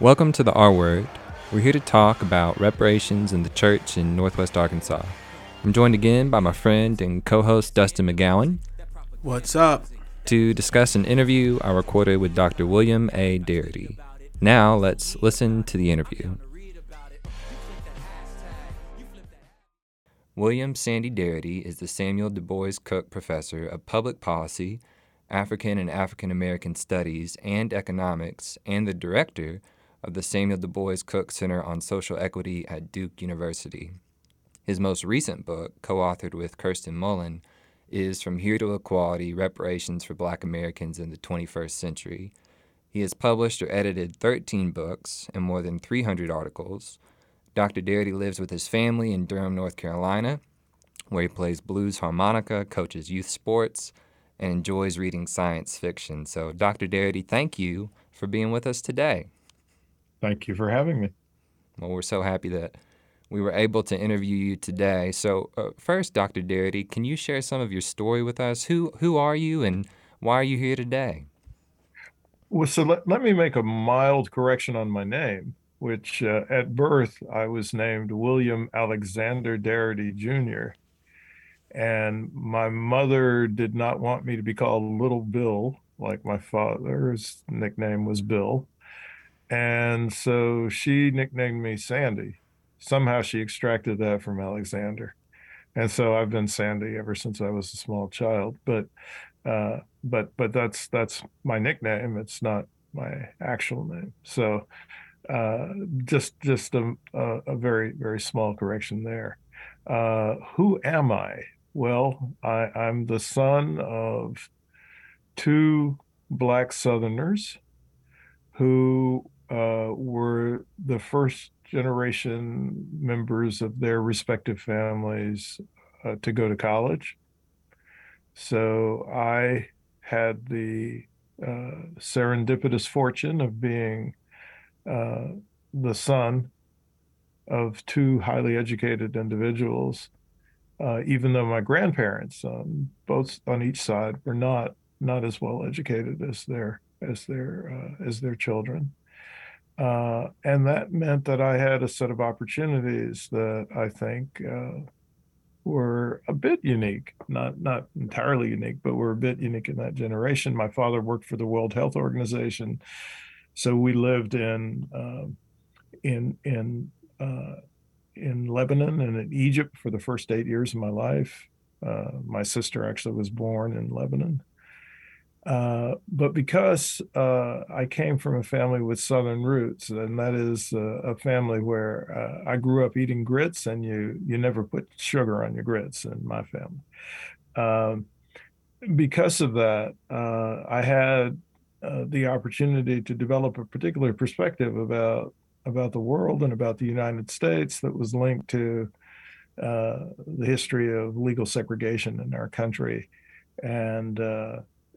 Welcome to the R Word. We're here to talk about reparations in the church in Northwest Arkansas. I'm joined again by my friend and co host Dustin McGowan What's up? to discuss an interview I recorded with Dr. William A. Darity. Now, let's listen to the interview. William Sandy Darity is the Samuel Du Bois Cook Professor of Public Policy, African and African American Studies, and Economics, and the Director of the Samuel Du Bois Cook Center on Social Equity at Duke University. His most recent book, co authored with Kirsten Mullen, is From Here to Equality Reparations for Black Americans in the 21st Century. He has published or edited 13 books and more than 300 articles. Dr. Darity lives with his family in Durham, North Carolina, where he plays blues harmonica, coaches youth sports, and enjoys reading science fiction. So, Dr. Darity, thank you for being with us today. Thank you for having me. Well, we're so happy that we were able to interview you today. So, uh, first, Dr. Darity, can you share some of your story with us? Who who are you, and why are you here today? Well, so let, let me make a mild correction on my name, which uh, at birth I was named William Alexander Darity Jr. And my mother did not want me to be called Little Bill, like my father's nickname was Bill. And so she nicknamed me Sandy. Somehow she extracted that from Alexander. And so I've been Sandy ever since I was a small child. But uh, but but that's that's my nickname. It's not my actual name. So uh, just just a, a, very very small correction there. Uh, who am I? Well, I, I'm the son of two black Southerners who uh, were the first generation members of their respective families uh, to go to college. So I had the uh, serendipitous fortune of being uh, the son of two highly educated individuals, uh, even though my grandparents, um, both on each side, were not not as well educated as their as their uh, as their children. Uh, and that meant that I had a set of opportunities that I think uh, were a bit unique, not not entirely unique, but were a bit unique in that generation. My father worked for the World Health Organization, so we lived in uh, in in uh, in Lebanon and in Egypt for the first eight years of my life. Uh, my sister actually was born in Lebanon. Uh, but because uh, I came from a family with Southern roots, and that is uh, a family where uh, I grew up eating grits, and you you never put sugar on your grits in my family. Um, because of that, uh, I had the opportunity to develop a particular perspective about about the world and about the United States that was linked to the history of legal segregation in our country, and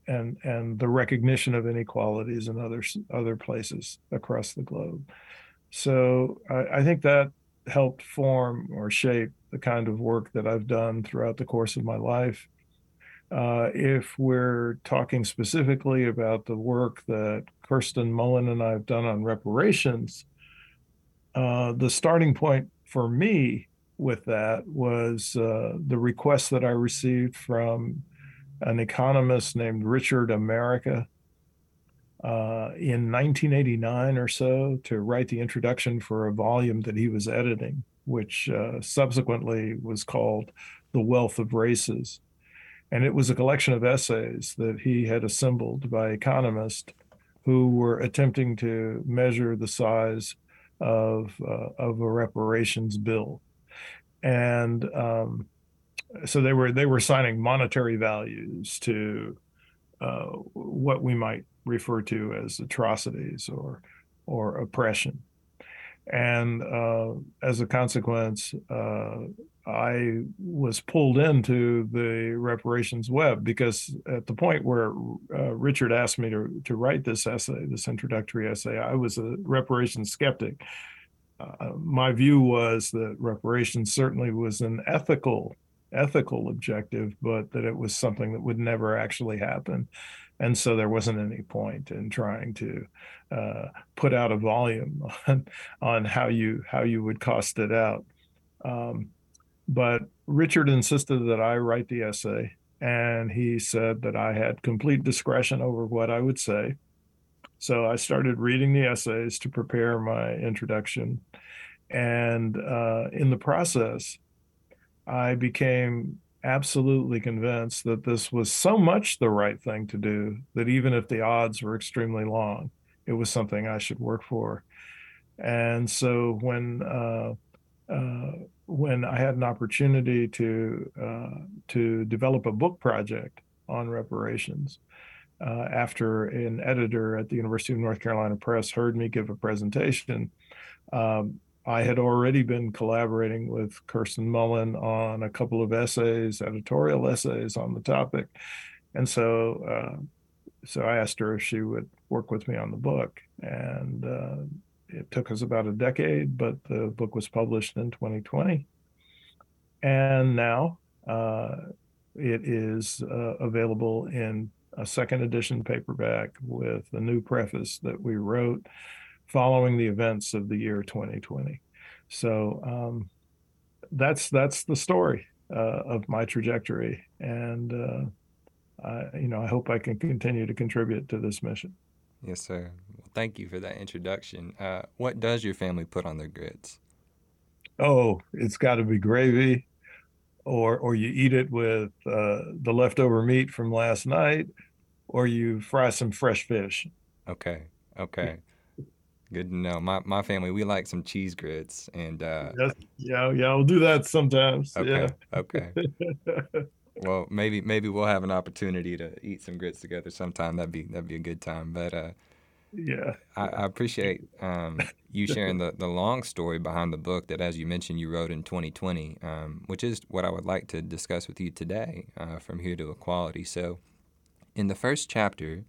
and and the recognition of inequalities in other other places across the globe. So I, I, think that helped form or shape the kind of work that I've done throughout the course of my life. Uh, if we're talking specifically about the work that Kirsten Mullen and I have done on reparations, uh, the starting point for me with that was uh, the request that I received from an economist named Richard America uh, in 1989 or so to write the introduction for a volume that he was editing, which uh, subsequently was called The Wealth of Races. And it was a collection of essays that he had assembled by economists who were attempting to measure the size of, uh, of a reparations bill. And um, so they were they were assigning monetary values to uh, what we might refer to as atrocities or or oppression, and uh, as a consequence, uh, I was pulled into the reparations web because at the point where uh, Richard asked me to to write this essay, this introductory essay, I was a reparations skeptic. Uh, my view was that reparations certainly was an ethical ethical objective, but that it was something that would never actually happen. And so there wasn't any point in trying to uh, put out a volume on, on how you how you would cost it out. Um, but Richard insisted that I write the essay, and he said that I had complete discretion over what I would say. So I started reading the essays to prepare my introduction. And uh, in the process, I became absolutely convinced that this was so much the right thing to do that even if the odds were extremely long, it was something I should work for. And so when uh, uh, when I had an opportunity to uh, to develop a book project on reparations, uh, after an editor at the University of North Carolina Press heard me give a presentation, um, I had already been collaborating with Kirsten Mullen on a couple of essays, editorial essays on the topic, and so uh, so I asked her if she would work with me on the book, and uh, it took us about a decade, but the book was published in 2020, and now uh, it is uh, available in a second edition paperback with a new preface that we wrote following the events of the year 2020. So um, that's that's the story uh, of my trajectory, and uh, I, you know I hope I can continue to contribute to this mission. Yes, sir. Well, thank you for that introduction. Uh, what does your family put on their grits? Oh, it's got to be gravy, or or you eat it with uh, the leftover meat from last night, or you fry some fresh fish. Okay. Okay. Good to know. My my family we like some cheese grits and uh yes, yeah, yeah, I'll do that sometimes. Okay. Yeah. Okay. well, maybe maybe we'll have an opportunity to eat some grits together sometime. That'd be that'd be a good time. But uh yeah. I, I appreciate um, you sharing the, the long story behind the book that, as you mentioned, you wrote in 2020, um, which is what I would like to discuss with you today uh, from here to equality. So, in the first chapter,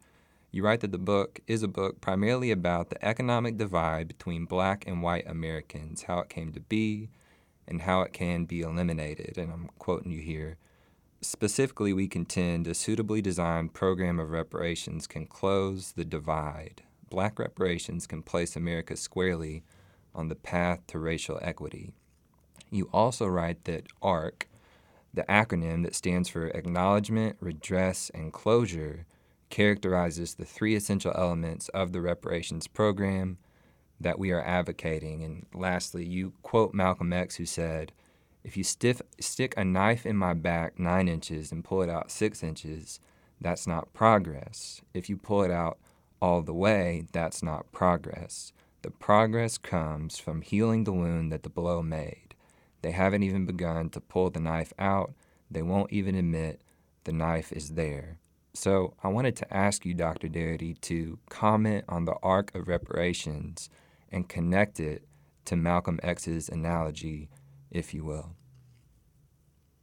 you write that the book is a book primarily about the economic divide between black and white Americans, how it came to be, and how it can be eliminated. And I'm quoting you here. Specifically, we contend a suitably designed program of reparations can close the divide. Black reparations can place America squarely on the path to racial equity. You also write that ARC, the acronym that stands for Acknowledgement, Redress, and Closure characterizes the three essential elements of the reparations program that we are advocating. And lastly, you quote Malcolm X, who said, If you stick a knife in my back nine inches and pull it out six inches, that's not progress. If you pull it out all the way, that's not progress. The progress comes from healing the wound that the blow made. They haven't even begun to pull the knife out. They won't even admit the knife is there. So I wanted to ask you, Dr. Darity, to comment on the arc of reparations and connect it to Malcolm X's analogy, if you will.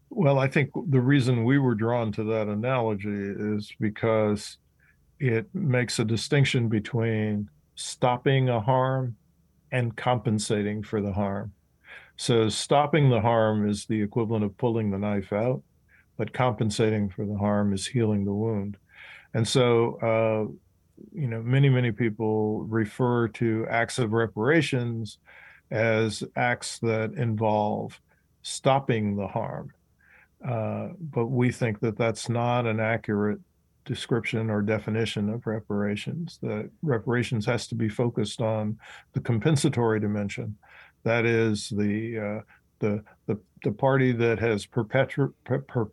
Well, I think the reason we were drawn to that analogy is because it makes a distinction between stopping a harm and compensating for the harm. So stopping the harm is the equivalent of pulling the knife out, but compensating for the harm is healing the wound. And so, uh, you know, many, many people refer to acts of reparations as acts that involve stopping the harm. Uh, but we think that that's not an accurate description or definition of reparations. That reparations has to be focused on the compensatory dimension that is the uh, the the the party that has perpetuated. Per, per, per,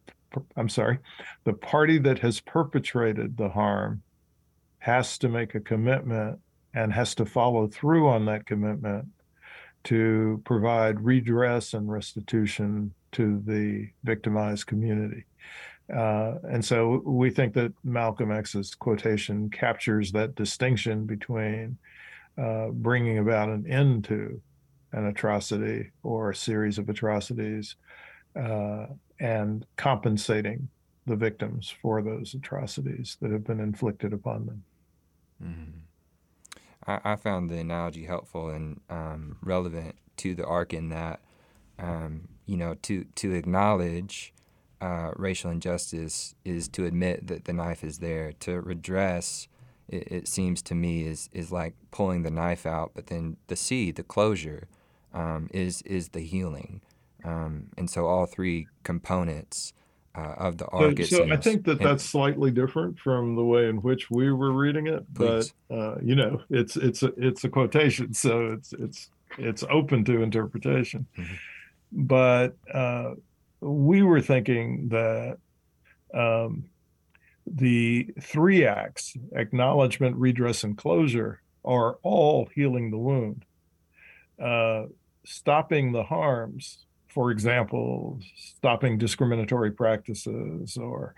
I'm sorry, the party that has perpetrated the harm has to make a commitment and has to follow through on that commitment to provide redress and restitution to the victimized community. Uh, and so we think that Malcolm X's quotation captures that distinction between uh, bringing about an end to an atrocity or a series of atrocities uh, and compensating the victims for those atrocities that have been inflicted upon them. Mm-hmm. I, I, found the analogy helpful and um, relevant to the arc in that, um, you know, to, to acknowledge uh, racial injustice is to admit that the knife is there. To redress it, it, seems to me is is like pulling the knife out, but then the seed, the closure, um, is is the healing, um, and so all three components uh, of the arc. So, so I think that that's slightly different from the way in which we were reading it, please. but uh, you know, it's it's a, it's a quotation, so it's it's it's open to interpretation. Mm-hmm. But uh, we were thinking that um, the three acts acknowledgement, redress, and closure are all healing the wound. Uh, stopping the harms, for example, stopping discriminatory practices or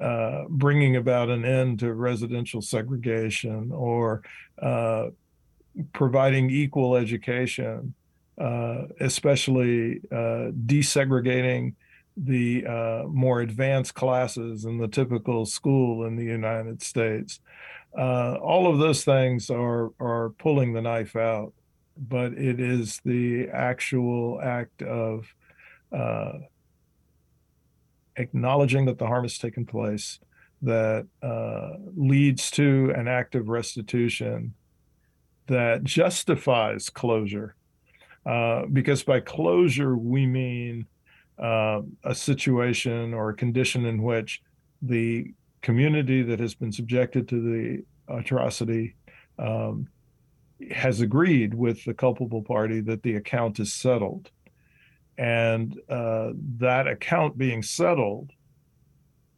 uh, bringing about an end to residential segregation or uh, providing equal education, uh, especially uh, desegregating the uh, more advanced classes in the typical school in the United States. All of those things are are pulling the knife out, but it is the actual act of uh, acknowledging that the harm has taken place that uh, leads to an act of restitution that justifies closure. Uh, because by closure, we mean uh, a situation or a condition in which the community that has been subjected to the atrocity um, has agreed with the culpable party that the account is settled. And uh, that account being settled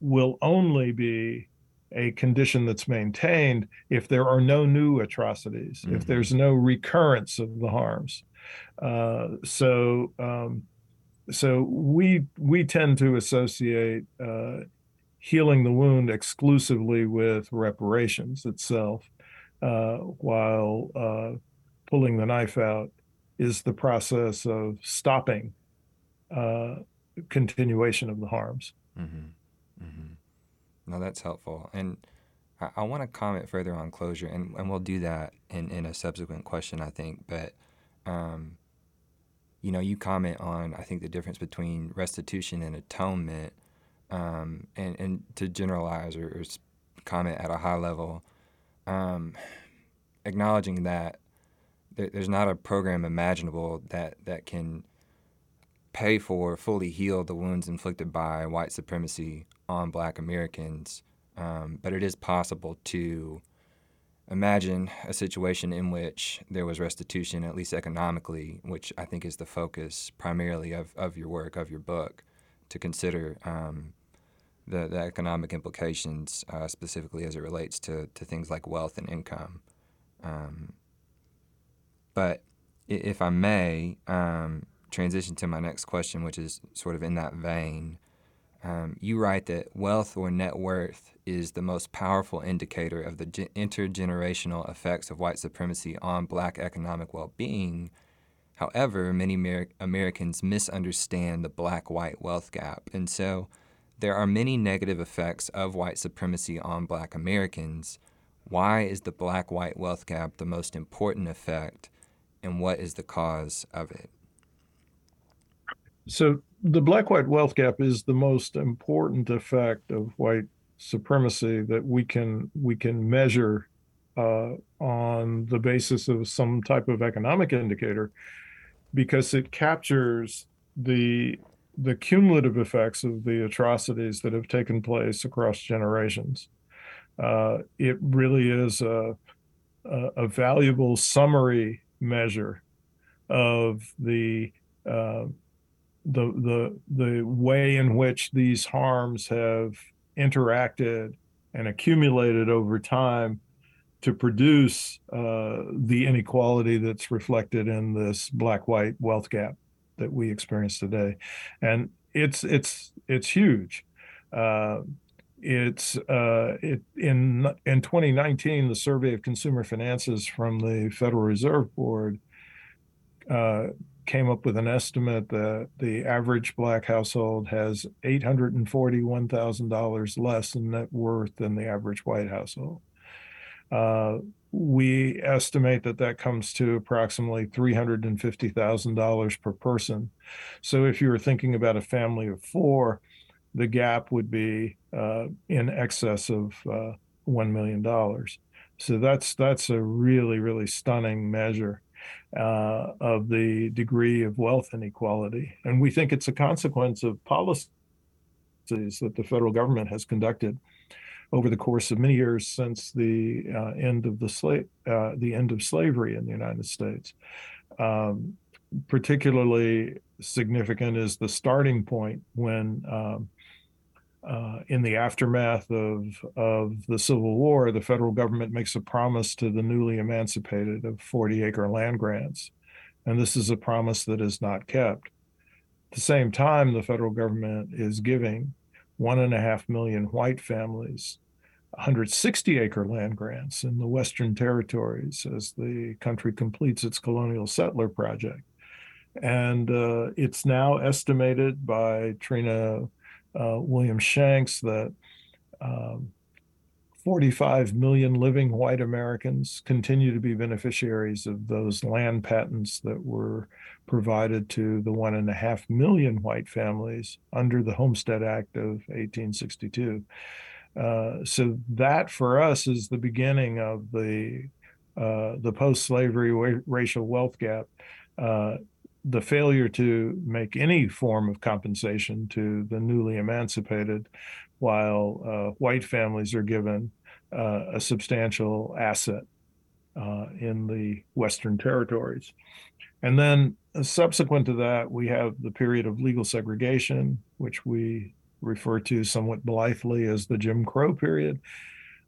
will only be a condition that's maintained if there are no new atrocities, mm-hmm. if there's no recurrence of the harms. Uh, so, um, so we we tend to associate uh, healing the wound exclusively with reparations itself, uh, while uh, pulling the knife out is the process of stopping uh, continuation of the harms. Mm-hmm. Mm-hmm. No, that's helpful, and I, I want to comment further on closure, and, and we'll do that in, in a subsequent question, I think, but. Um, you know, you comment on I think the difference between restitution and atonement, um, and and to generalize or, or, comment at a high level, um, acknowledging that there's not a program imaginable that that can pay for fully heal the wounds inflicted by white supremacy on Black Americans, um, but it is possible to imagine a situation in which there was restitution, at least economically, which I think is the focus primarily of, of your work, of your book, to consider um, the, the economic implications, uh, specifically as it relates to, to things like wealth and income. Um, but if I may um, transition to my next question, which is sort of in that vein, um, you write that wealth or net worth is the most powerful indicator of the intergenerational effects of white supremacy on black economic well being. However, many Amer- Americans misunderstand the black white wealth gap. And so there are many negative effects of white supremacy on black Americans. Why is the black white wealth gap the most important effect, and what is the cause of it? So, the black white wealth gap is the most important effect of white supremacy that we can we can measure uh, on the basis of some type of economic indicator because it captures the the cumulative effects of the atrocities that have taken place across generations. Uh, it really is a, a, valuable summary measure of the uh, the the the way in which these harms have interacted and accumulated over time to produce uh, the inequality that's reflected in this black-white wealth gap that we experience today, and it's it's it's huge. Uh, it's uh, it in in 2019, the survey of consumer finances from the Federal Reserve Board uh, came up with an estimate that the average black household has $841,000 less in net worth than the average white household. Uh, we estimate that that comes to approximately $350,000 per person. So if you were thinking about a family of four, the gap would be uh, in excess of uh, $1 million. So that's that's a really really stunning measure uh, of the degree of wealth inequality, and we think it's a consequence of policies that the federal government has conducted over the course of many years since the uh, end of the uh, the end of slavery in the United States. Um, particularly significant is the starting point when um, uh, in the aftermath of, of the Civil War, the federal government makes a promise to the newly emancipated of 40 acre land grants. And this is a promise that is not kept. At the same time, the federal government is giving one and a half million white families 160 acre land grants in the Western territories as the country completes its colonial settler project. And uh, it's now estimated by Trina uh, Williams Shanks that um, 45 million living white Americans continue to be beneficiaries of those land patents that were provided to the one and a half million white families under the Homestead Act of 1862. Uh, so that for us is the beginning of the uh, the post-slavery wa- racial wealth gap. Uh, the failure to make any form of compensation to the newly emancipated, while uh, white families are given uh, a substantial asset uh, in the Western territories. And then subsequent to that, we have the period of legal segregation, which we refer to somewhat blithely as the Jim Crow period.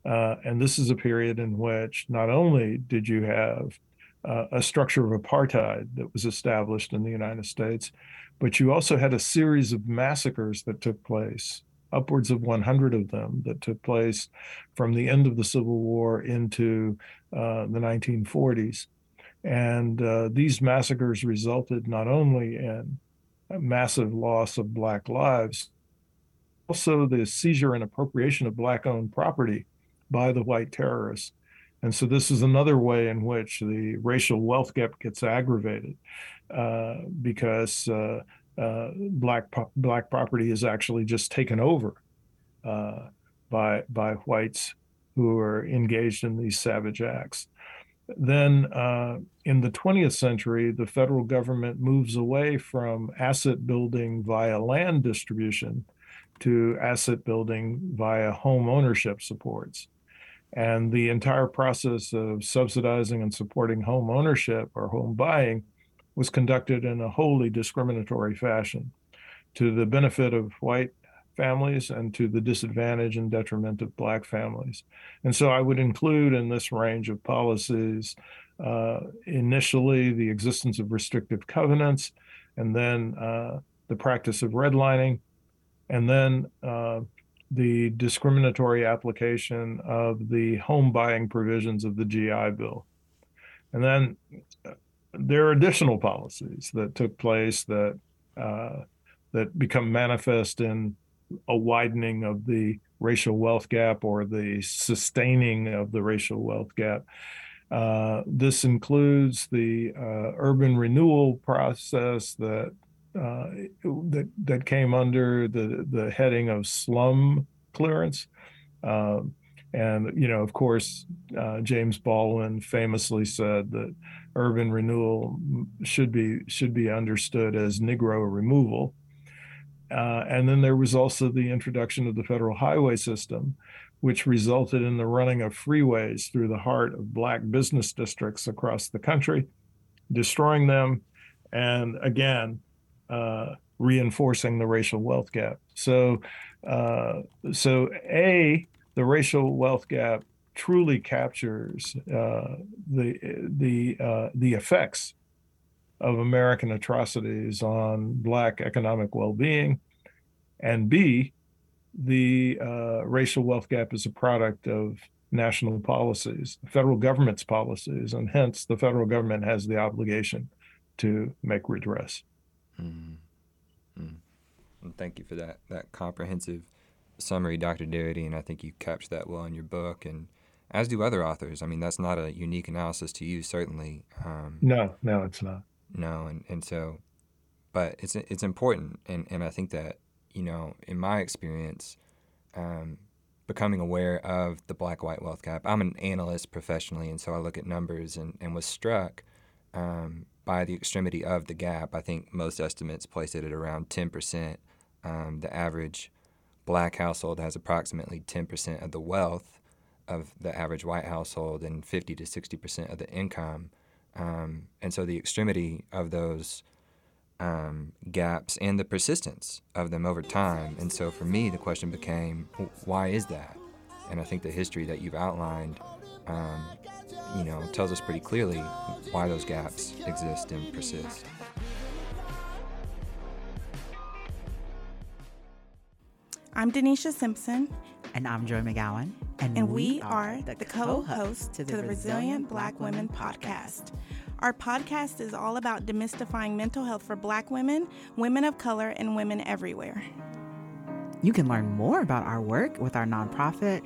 Uh, and this is a period in which not only did you have uh, a structure of apartheid that was established in the United States, but you also had a series of massacres that took place, upwards of 100 of them that took place from the end of the Civil War into uh, the 1940s. And uh, these massacres resulted not only in massive loss of Black lives, also the seizure and appropriation of Black owned property by the white terrorists. And so this is another way in which the racial wealth gap gets aggravated uh, because uh, black black property is actually just taken over uh, by by whites who are engaged in these savage acts. Then uh, in the 20th century, the federal government moves away from asset building via land distribution to asset building via home ownership supports. And the entire process of subsidizing and supporting home ownership or home buying was conducted in a wholly discriminatory fashion to the benefit of white families and to the disadvantage and detriment of black families. And so I would include in this range of policies uh, initially the existence of restrictive covenants and then uh, the practice of redlining and then uh, the discriminatory application of the home buying provisions of the GI Bill. And then uh, there are additional policies that took place that uh, that become manifest in a widening of the racial wealth gap or the sustaining of the racial wealth gap. Uh, this includes the uh, urban renewal process that uh, that that came under the the heading of slum clearance. Um, and you know, of course, uh, James Baldwin famously said that urban renewal should be should be understood as Negro removal. Uh, and then there was also the introduction of the federal highway system, which resulted in the running of freeways through the heart of black business districts across the country, destroying them, and again, uh, reinforcing the racial wealth gap. So, uh, so a the racial wealth gap truly captures uh, the the uh, the effects of American atrocities on Black economic well-being, and B, the uh, racial wealth gap is a product of national policies, federal government's policies, and hence the federal government has the obligation to make redress. Mm-hmm. Mm. Thank you for that that comprehensive summary, Dr. Darity, and I think you captured that well in your book, and as do other authors. I mean, that's not a unique analysis to you, certainly. Um, no, no, it's not. No, and, and so, but it's it's important, and, and I think that you know, in my experience, um, becoming aware of the black white wealth gap. I'm an analyst professionally, and so I look at numbers and, and was struck um, by the extremity of the gap. I think most estimates place it at around 10%. Um, the average black household has approximately 10% of the wealth of the average white household and 50 to 60% of the income. Um, and so the extremity of those um, gaps and the persistence of them over time. And so for me, the question became, why is that? And I think the history that you've outlined, um, you know, tells us pretty clearly why those gaps exist and persist. I'm Denisha Simpson. And I'm Joy McGowan. And, and we, we, are the, the co hosts to the, to the Resilient Black Women podcast. Our podcast is all about demystifying mental health for Black women, women of color, and women everywhere. You can learn more about our work with our nonprofit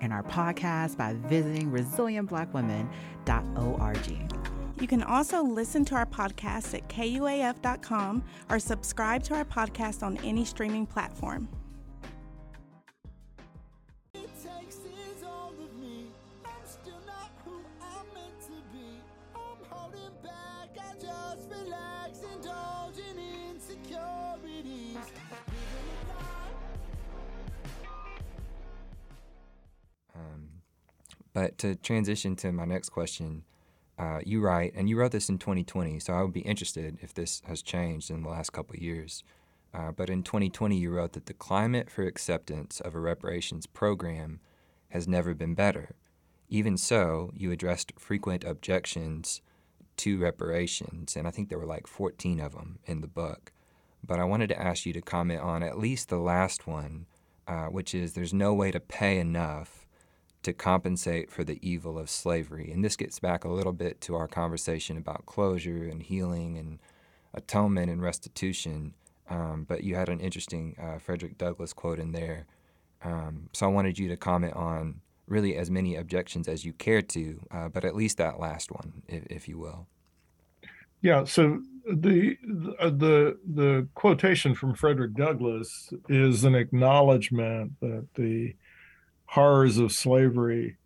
and our podcast by visiting resilientblackwomen.org. You can also listen to our podcast at kuaf.com or subscribe to our podcast on any streaming platform. But to transition to my next question, uh, you write, and you wrote this in 2020, so I would be interested if this has changed in the last couple of years. Uh, but in 2020, you wrote that the climate for acceptance of a reparations program has never been better. Even so, you addressed frequent objections to reparations, and I think there were like 14 of them in the book. But I wanted to ask you to comment on at least the last one, uh, which is there's no way to pay enough to compensate for the evil of slavery. And this gets back a little bit to our conversation about closure and healing and atonement and restitution. Um, but you had an interesting uh, Frederick Douglass quote in there. Um, so I wanted you to comment on really as many objections as you care to, uh, but at least that last one, if, if you will. Yeah. So the uh, the the quotation from Frederick Douglass is an acknowledgement that the horrors of slavery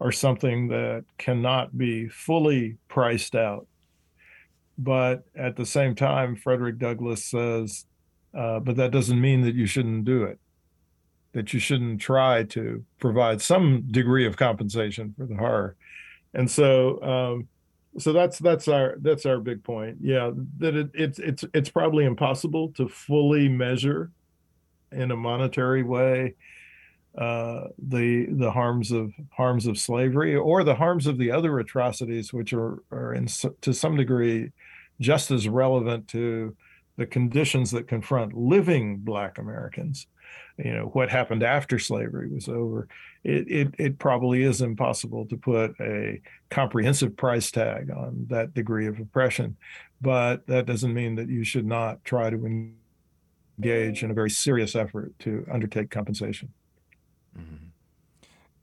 are something that cannot be fully priced out. But at the same time, Frederick Douglass says, uh, but that doesn't mean that you shouldn't do it, that you shouldn't try to provide some degree of compensation for the horror. And so, um, so that's that's our that's our big point. Yeah, that it, it's it's it's probably impossible to fully measure in a monetary way uh, the the harms of harms of slavery or the harms of the other atrocities, which are are in to some degree just as relevant to the conditions that confront living Black Americans. You know what happened after slavery was over. It it it probably is impossible to put a comprehensive price tag on that degree of oppression, but that doesn't mean that you should not try to engage in a very serious effort to undertake compensation. Mm-hmm.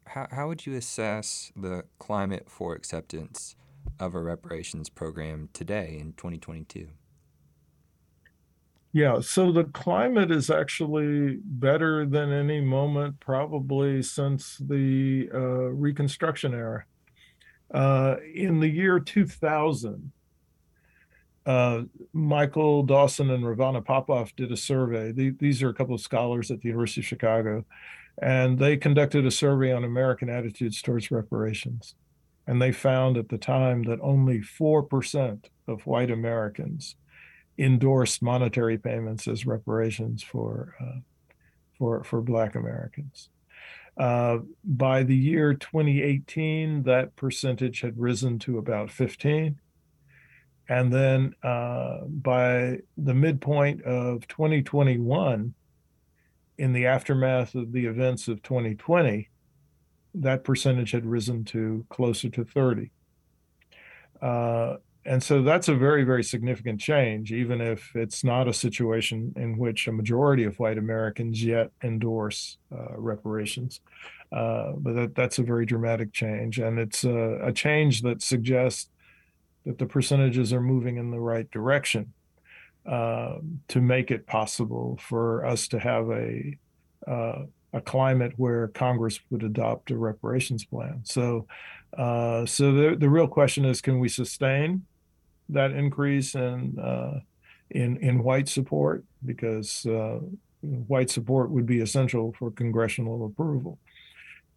How, how would you assess the climate for acceptance of a reparations program today in 2022? Yeah, so the climate is actually better than any moment probably since the uh, Reconstruction era. Uh, in the year 2000, uh, Michael Dawson and Rovana Popoff did a survey. The, these are a couple of scholars at the University of Chicago, and they conducted a survey on American attitudes towards reparations. And they found at the time that only 4% of white Americans endorsed monetary payments as reparations for, uh, for, for Black Americans. Uh, by the year 2018, that percentage had risen to about 15. And then uh, by the midpoint of 2021, in the aftermath of the events of 2020, that percentage had risen to closer to 30. Uh, and so that's a very, very significant change, even if it's not a situation in which a majority of white Americans yet endorse uh, reparations. Uh, but that, that's a very dramatic change. And it's a, a, change that suggests that the percentages are moving in the right direction uh, to make it possible for us to have a uh, a climate where Congress would adopt a reparations plan. So, uh, so the the real question is, can we sustain that increase in uh, in in white support? Because uh, white support would be essential for congressional approval,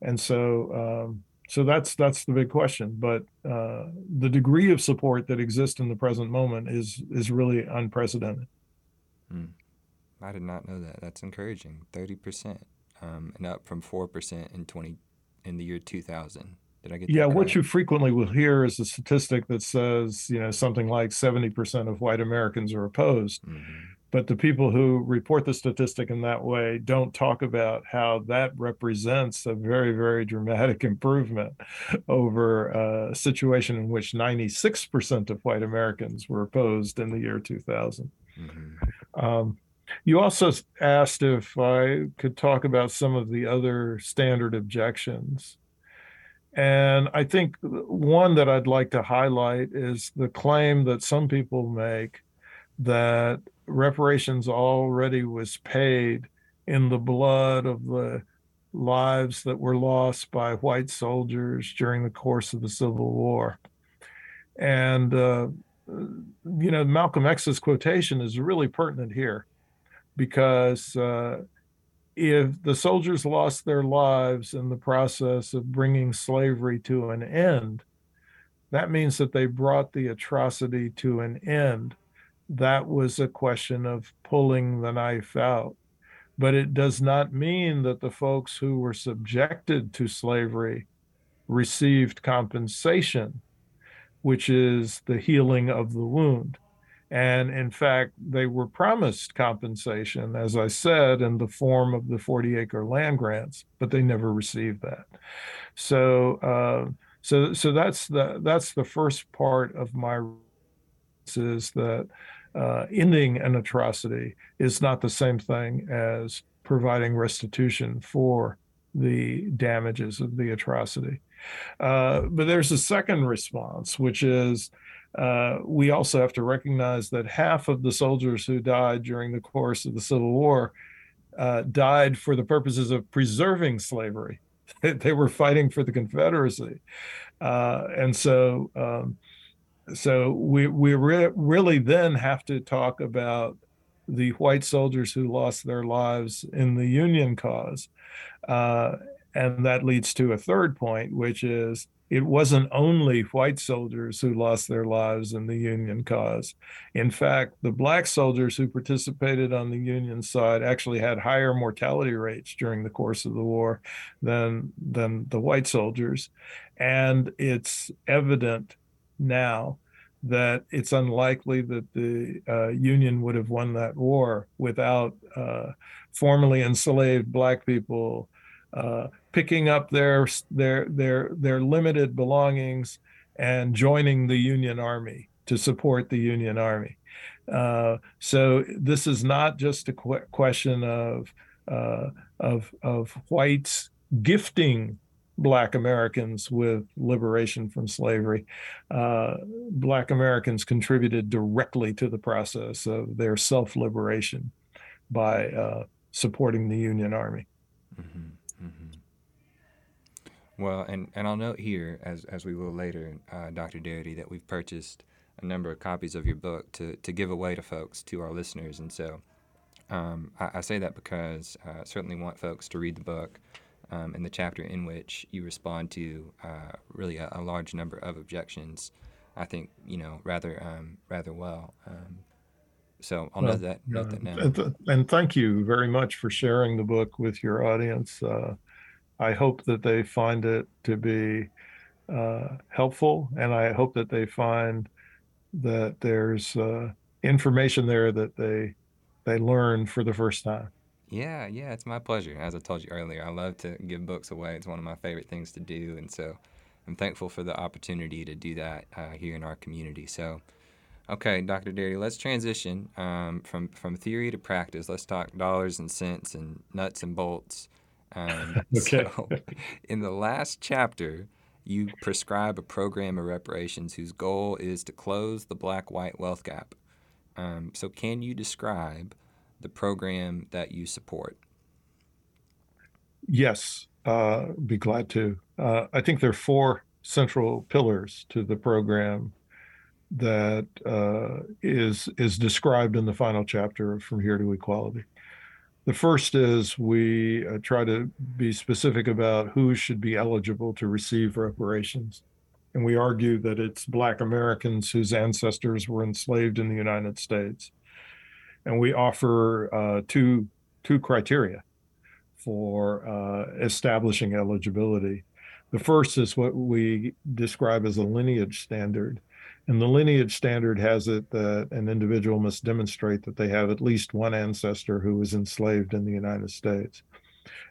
and so. Um, so that's that's the big question. But uh, the degree of support that exists in the present moment is is really unprecedented. Mm. I did not know that. That's encouraging. Thirty percent, um, and up from four percent in twenty in the year two thousand. Did I get? That? Yeah, what you frequently will hear is a statistic that says you know something like seventy percent of white Americans are opposed. Mm-hmm. But the people who report the statistic in that way don't talk about how that represents a very, very dramatic improvement over a situation in which 96% of white Americans were opposed in the year 2000. Mm-hmm. Um, you also asked if I could talk about some of the other standard objections. And I think one that I'd like to highlight is the claim that some people make that reparations already was paid in the blood of the lives that were lost by white soldiers during the course of the Civil War. And, uh, you know, Malcolm X's quotation is really pertinent here because uh, if the soldiers lost their lives in the process of bringing slavery to an end, that means that they brought the atrocity to an end. That was a question of pulling the knife out. But it does not mean that the folks who were subjected to slavery received compensation, which is the healing of the wound. And in fact, they were promised compensation, as I said, in the form of the 40 acre land grants, but they never received that. So, uh, so, so that's the that's the first part of my is that uh, ending an atrocity is not the same thing as providing restitution for the damages of the atrocity. Uh, but there's a second response, which is uh, we also have to recognize that half of the soldiers who died during the course of the Civil War uh, died for the purposes of preserving slavery. they were fighting for the Confederacy, uh, and so um, so we we re- really then have to talk about the white soldiers who lost their lives in the Union cause, uh, and that leads to a third point, which is it wasn't only white soldiers who lost their lives in the Union cause. In fact, the black soldiers who participated on the Union side actually had higher mortality rates during the course of the war than, than the white soldiers. And it's evident now that it's unlikely that the uh, Union would have won that war without uh, formerly enslaved black people uh, picking up their their their their limited belongings and joining the Union Army to support the Union Army. Uh, so this is not just a qu- question of uh, of of whites gifting Black Americans with liberation from slavery. Uh, Black Americans contributed directly to the process of their self liberation by uh, supporting the Union Army. Mm-hmm. Well, and, and I'll note here, as, as we will later, uh, Dr. Darity, that we've purchased a number of copies of your book to, to give away to folks, to our listeners. And so um, I, I, say that because uh, I certainly want folks to read the book um, in the chapter in which you respond to uh, really a, a, large number of objections. I think, you know, rather um, rather well. Um, so I'll well, note that, note that now. And, th- and, thank you very much for sharing the book with your audience. Uh, I hope that they find it to be uh, helpful, and I hope that they find that there's uh, information there that they they learn for the first time. Yeah, yeah, it's my pleasure. As I told you earlier, I love to give books away. It's one of my favorite things to do, and so I'm thankful for the opportunity to do that uh, here in our community. So, okay, Dr. Darity, let's transition um, from from theory to practice. Let's talk dollars and cents and nuts and bolts. Um, okay. So, in the last chapter, you prescribe a program of reparations whose goal is to close the black white wealth gap. Um, so, can you describe the program that you support? Yes, uh, be glad to. Uh, I think there are four central pillars to the program that uh, is is described in the final chapter of From Here to Equality. The first is we uh, try to be specific about who should be eligible to receive reparations. And we argue that it's Black Americans whose ancestors were enslaved in the United States. And we offer uh, two, two criteria for uh, establishing eligibility. The first is what we describe as a lineage standard. And the lineage standard has it that an individual must demonstrate that they have at least one ancestor who was enslaved in the United States.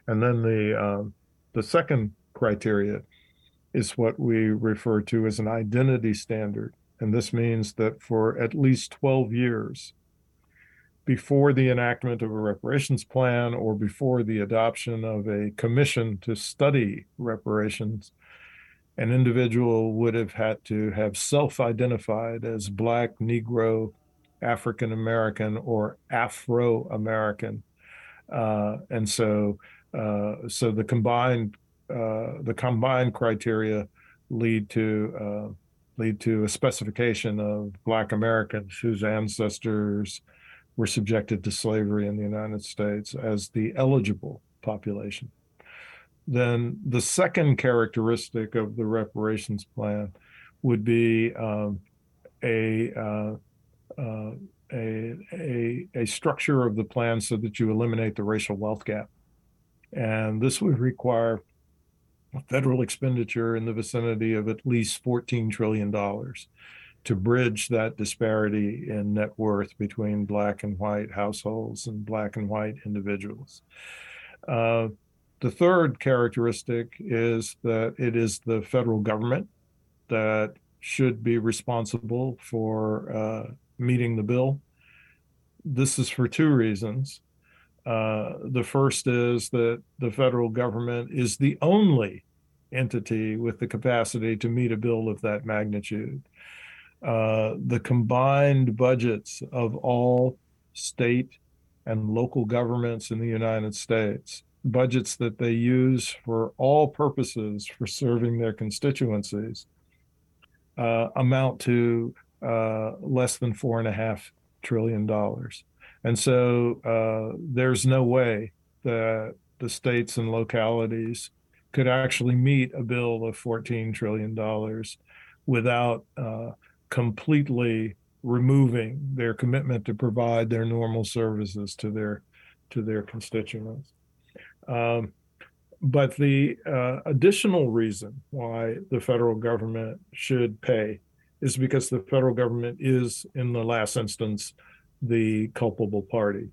And then the uh, the second criteria is what we refer to as an identity standard. And this means that for at least 12 years, before the enactment of a reparations plan or before the adoption of a commission to study reparations, an individual would have had to have self identified as Black, Negro, African American, or Afro American. Uh, and so, uh, so the combined uh, the combined criteria lead to uh, lead to a specification of Black Americans whose ancestors were subjected to slavery in the United States as the eligible population. Then the second characteristic of the reparations plan would be um, a, uh, uh, a, a, a structure of the plan so that you eliminate the racial wealth gap. And this would require federal expenditure in the vicinity of at least $14 trillion to bridge that disparity in net worth between black and white households and black and white individuals. Uh, the third characteristic is that it is the federal government that should be responsible for uh, meeting the bill. This is for two reasons. Uh, the first is that the federal government is the only entity with the capacity to meet a bill of that magnitude. Uh, the combined budgets of all state and local governments in the United States, budgets that they use for all purposes for serving their constituencies, uh, amount to uh, less than four and a half trillion dollars. And so uh, there's no way that the states and localities could actually meet a bill of $14 trillion without uh, completely removing their commitment to provide their normal services to their to their constituents. Um, but the uh, additional reason why the federal government should pay is because the federal government is, in the last instance, the culpable party.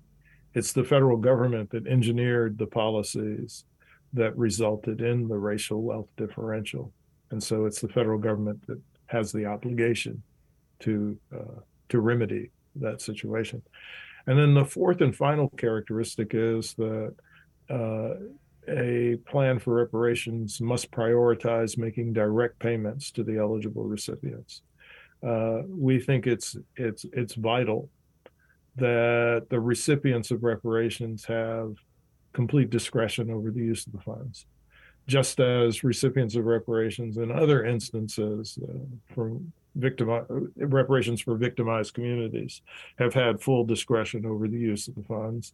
It's the federal government that engineered the policies that resulted in the racial wealth differential. And so it's the federal government that has the obligation to uh, to remedy that situation. And then the fourth and final characteristic is that uh, a plan for reparations must prioritize making direct payments to the eligible recipients. Uh, we think it's it's it's vital that the recipients of reparations have complete discretion over the use of the funds, just as recipients of reparations in other instances uh, from reparations for victimized communities have had full discretion over the use of the funds.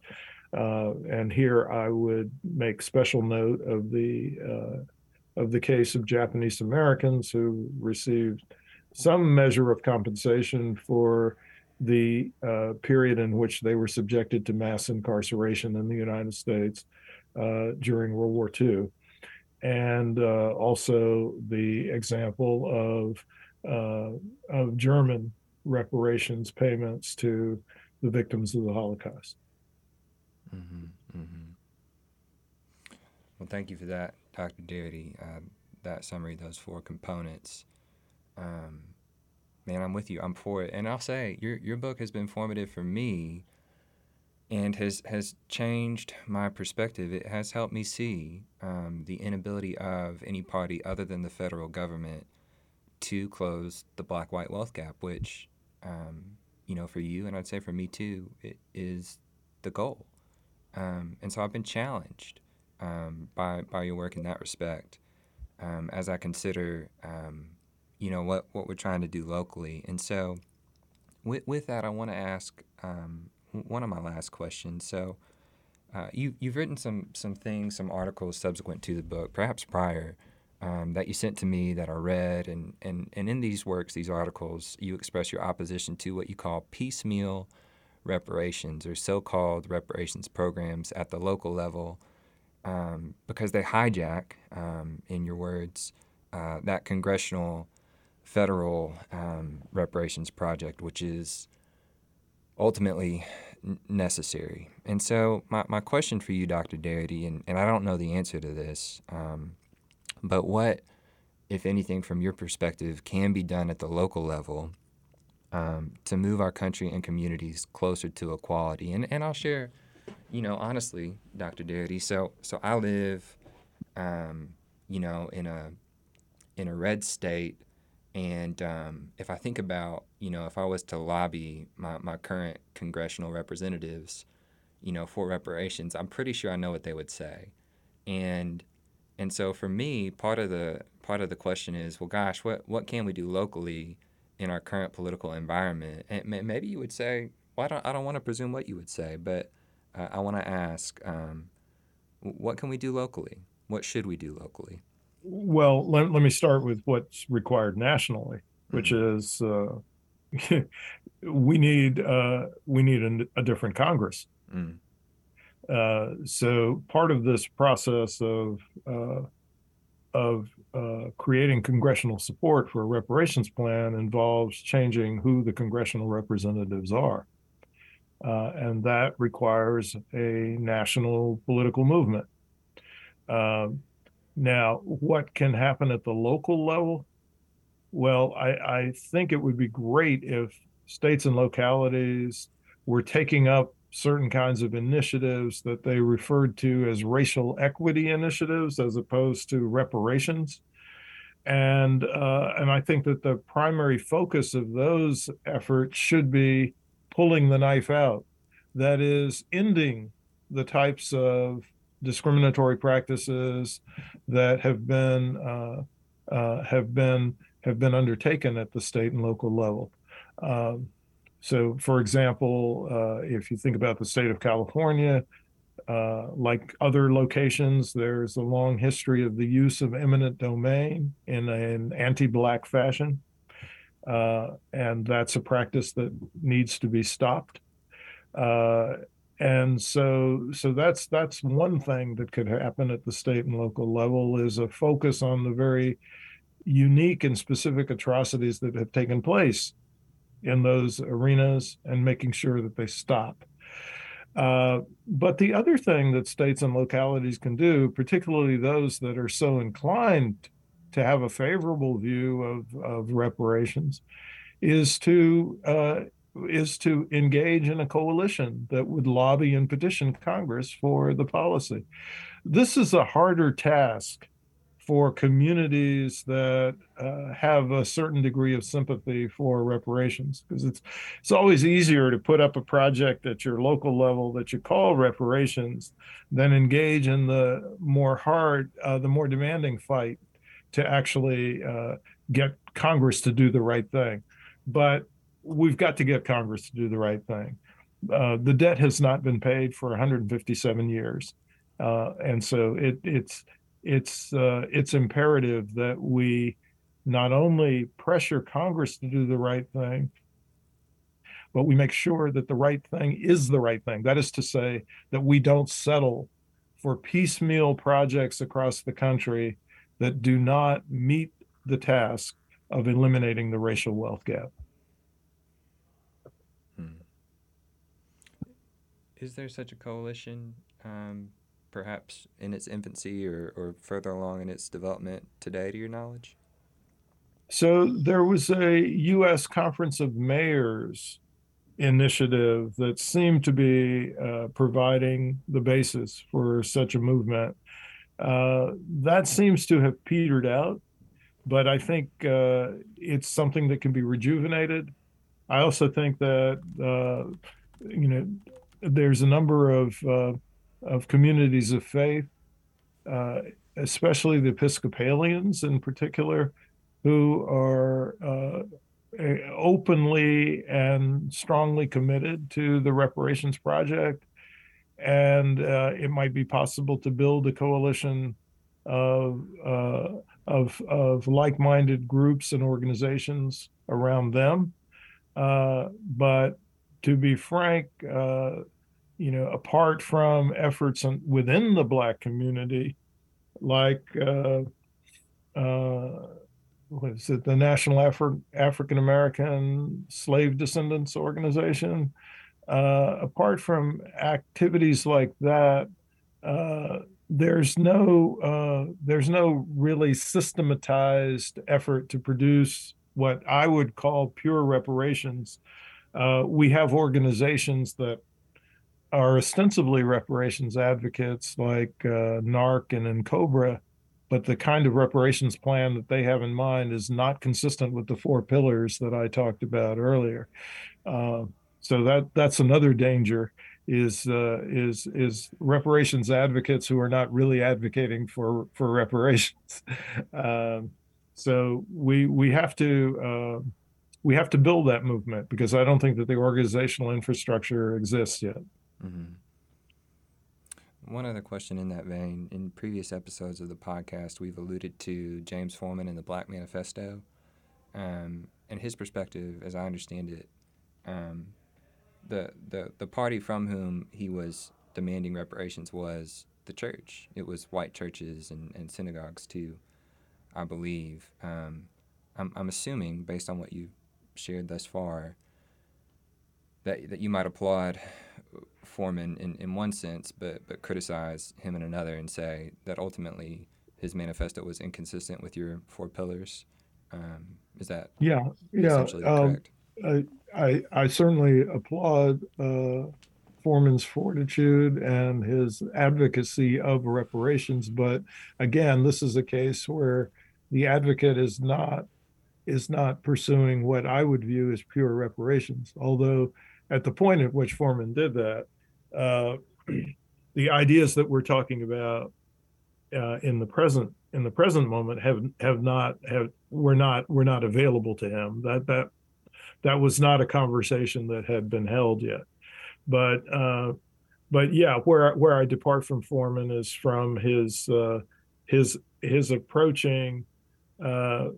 Uh, and here I would make special note of the uh, of the case of Japanese Americans who received some measure of compensation for the uh, period in which they were subjected to mass incarceration in the United States uh, during World War II. And uh, also the example of, uh, of German reparations payments to the victims of the Holocaust. Mm-hmm, mm-hmm. Well, thank you for that, Dr. Darity. Uh, that summary, those four components. Um, man, I'm with you. I'm for it. And I'll say your your book has been formative for me and has has changed my perspective. It has helped me see um, the inability of any party other than the federal government to close the black white wealth gap, which um, you know for you and I'd say for me too, it is the goal. Um, and so I've been challenged um, by by your work in that respect um, as I consider um, you know what what we're trying to do locally. And so with with that, I want to ask um, one of my last questions. So. Uh, you, you've written some some things, some articles subsequent to the book, perhaps prior, um, that you sent to me that I read. And, and, and in these works, these articles, you express your opposition to what you call piecemeal reparations or so called reparations programs at the local level um, because they hijack, um, in your words, uh, that congressional federal um, reparations project, which is ultimately necessary. And so, my, my question for you, Dr. Darity, and, and I don't know the answer to this, um, but what, if anything, from your perspective, can be done at the local level um, to move our country and communities closer to equality? And, and I'll share, you know, honestly, Dr. Darity. So, so I live, um, you know, in a in a red state, and um, if I think about, you know, if I was to lobby my, my current congressional representatives, you know, for reparations, I'm pretty sure I know what they would say, and and so for me, part of the part of the question is, well, gosh, what what can we do locally in our current political environment? And maybe you would say, well, I don't I don't want to presume what you would say, but uh, I want to ask, um, what can we do locally? What should we do locally? Well, let, let me start with what's required nationally, which mm-hmm. is uh, we need uh, we need a, a different Congress. Mm. Uh, so part of this process of uh, of uh, creating congressional support for a reparations plan involves changing who the congressional representatives are, uh, and that requires a national political movement. Um, now, what can happen at the local level? Well, I, I think it would be great if states and localities were taking up certain kinds of initiatives that they referred to as racial equity initiatives as opposed to reparations. And uh, and I think that the primary focus of those efforts should be pulling the knife out. That is, ending the types of discriminatory practices that have been uh, uh, have been have been undertaken at the state and local level. Um, so, for example, uh, if you think about the state of California, uh, like other locations, there's a long history of the use of eminent domain in an anti Black fashion. Uh, and that's a practice that needs to be stopped. Uh, and so, so that's that's one thing that could happen at the state and local level is a focus on the very unique and specific atrocities that have taken place in those arenas and making sure that they stop. Uh, but the other thing that states and localities can do, particularly those that are so inclined to have a favorable view of, of reparations, is to uh, is to engage in a coalition that would lobby and petition Congress for the policy. This is a harder task for communities that uh, have a certain degree of sympathy for reparations because it's it's always easier to put up a project at your local level that you call reparations than engage in the more hard uh, the more demanding fight to actually uh, get Congress to do the right thing. But we've got to get Congress to do the right thing. Uh, the debt has not been paid for 157 years uh, and so it, it's it's uh, it's imperative that we not only pressure Congress to do the right thing, but we make sure that the right thing is the right thing. That is to say, that we don't settle for piecemeal projects across the country that do not meet the task of eliminating the racial wealth gap. Hmm. Is there such a coalition um, perhaps in its infancy or, or further along in its development today, to your knowledge? So there was a U.S. Conference of Mayors initiative that seemed to be uh, providing the basis for such a movement. Uh, that seems to have petered out, but I think uh, it's something that can be rejuvenated. I also think that uh, you know there's a number of uh, of communities of faith uh, especially the Episcopalians in particular, who are uh, openly and strongly committed to the reparations project. And uh, it might be possible to build a coalition of, uh, of, of like minded groups and organizations around them. Uh, but to be frank, uh, you know, apart from efforts within the Black community, like uh, uh, what is it, the National Afri- African American Slave Descendants Organization. Uh, apart from activities like that, uh, there's no uh, there's no really systematized effort to produce what I would call pure reparations. Uh, we have organizations that are ostensibly reparations advocates like uh, NARC and NCOBRA, but the kind of reparations plan that they have in mind is not consistent with the four pillars that I talked about earlier. Uh, so that that's another danger is uh, is is reparations advocates who are not really advocating for for reparations. um, so we we have to uh, we have to build that movement because I don't think that the organizational infrastructure exists yet. Mm-hmm. One other question in that vein. In previous episodes of the podcast, we've alluded to James Forman and the Black Manifesto. Um, and his perspective, as I understand it, um, the, the, the party from whom he was demanding reparations was the church. It was white churches and, and synagogues, too, I believe. Um, I'm, I'm assuming, based on what you've shared thus far, that, that you might applaud Forman in, in one sense, but but criticize him in another and say that ultimately his manifesto was inconsistent with your four pillars. Um, is that yeah yeah um, I, I, I certainly applaud uh, Forman's fortitude and his advocacy of reparations, but again, this is a case where the advocate is not is not pursuing what I would view as pure reparations, although at the point at which Forman did that, uh, the ideas that we're talking about uh, in the present in the present moment have have not have were not were not available to him. That that that was not a conversation that had been held yet. But uh, but yeah, where where I depart from Forman is from his uh, his his approaching uh,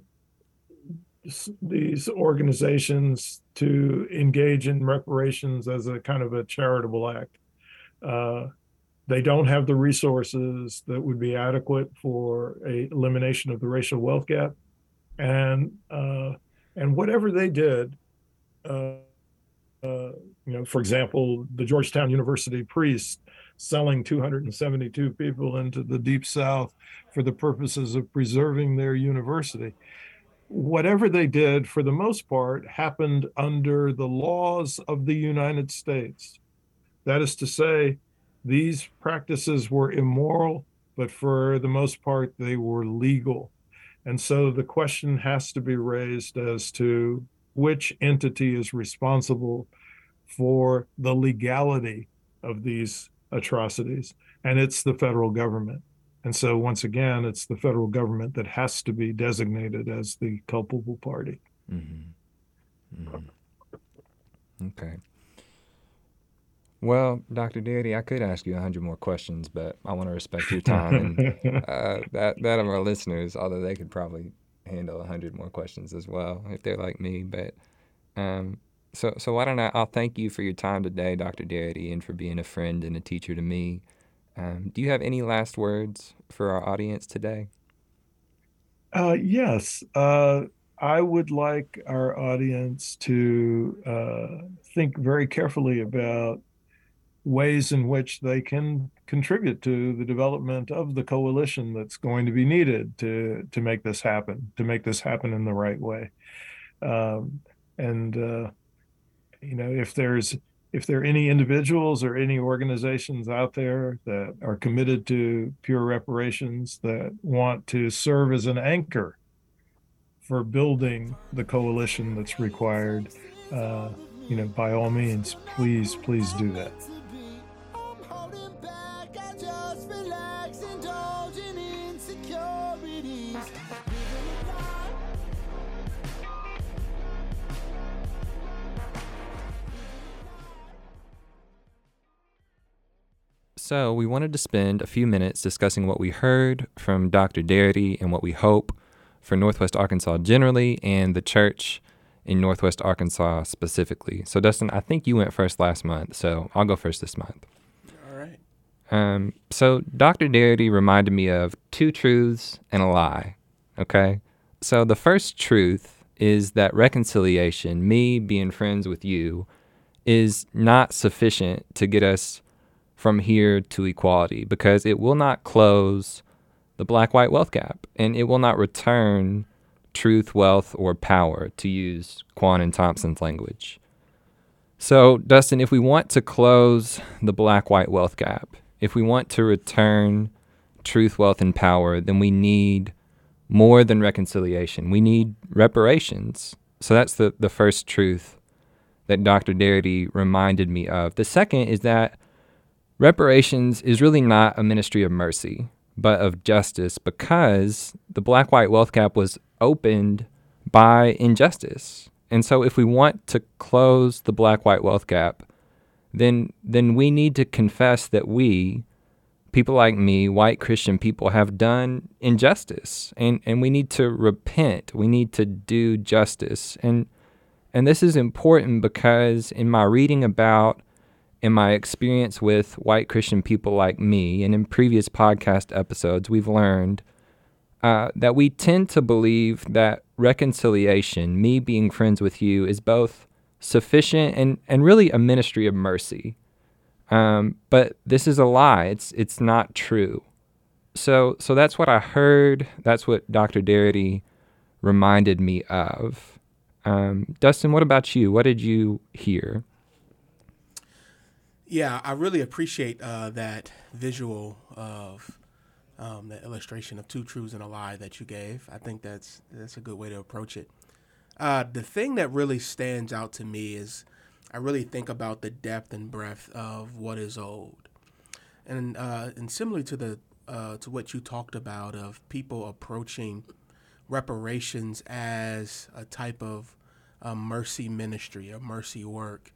these organizations to engage in reparations as a kind of a charitable act. Uh, they don't have the resources that would be adequate for a elimination of the racial wealth gap, and uh, and whatever they did, uh, uh you know, for example, the Georgetown University priest selling 272 people into the deep south for the purposes of preserving their university whatever they did, for the most part, happened under the laws of the United States. That is to say, these practices were immoral, but for the most part, they were legal. And so the question has to be raised as to which entity is responsible for the legality of these atrocities. And it's the federal government. And so, once again, it's the federal government that has to be designated as the culpable party. Mm-hmm. Mm-hmm. Okay. Well, Dr. Darity, I could ask you a hundred more questions, but I want to respect your time and uh, that that of our listeners. Although they could probably handle a hundred more questions as well if they're like me. But um, so so why don't I? I'll thank you for your time today, Dr. Darity, and for being a friend and a teacher to me. Um, do you have any last words for our audience today? Uh, yes. Uh, I would like our audience to uh, think very carefully about ways in which they can contribute to the development of the coalition that's going to be needed to to make this happen, to make this happen in the right way. Um, and uh, you know, if there's if there are any individuals or any organizations out there that are committed to pure reparations that want to serve as an anchor for building the coalition that's required, uh, you know, by all means, please, please do that. So, we wanted to spend a few minutes discussing what we heard from Dr. Darity and what we hope for Northwest Arkansas generally and the church in Northwest Arkansas specifically. So, Dustin, I think you went first last month, so I'll go first this month. All right. Um, so, Dr. Darity reminded me of two truths and a lie. Okay. So, the first truth is that reconciliation, me being friends with you, is not sufficient to get us from here to equality because it will not close the black white wealth gap and it will not return truth, wealth, or power, to use Kwon and Thompson's language. So, Dustin, if we want to close the black white wealth gap, if we want to return truth, wealth, and power, then we need more than reconciliation. We need reparations. So that's the, the first truth that Dr. Darity reminded me of. The second is that reparations is really not a ministry of mercy, but of justice because the black white wealth gap was opened by injustice. And so if we want to close the black white wealth gap, then then we need to confess that we people like me, white Christian people have done injustice and and we need to repent. We need to do justice. And and this is important because in my reading about in my experience with white Christian people like me, and in previous podcast episodes, we've learned uh, that we tend to believe that reconciliation, me being friends with you, is both sufficient and, and really a ministry of mercy. Um, but this is a lie. It's it's not true. So so that's what I heard. That's what Dr. Darity reminded me of. Um, Dustin, what about you? What did you hear? Yeah, I really appreciate uh, that visual of um, the illustration of two truths and a lie that you gave. I think that's that's a good way to approach it. Uh, the thing that really stands out to me is I really think about the depth and breadth of what is old, and uh, and similar to the uh, to what you talked about of people approaching reparations as a type of uh, mercy ministry, a mercy work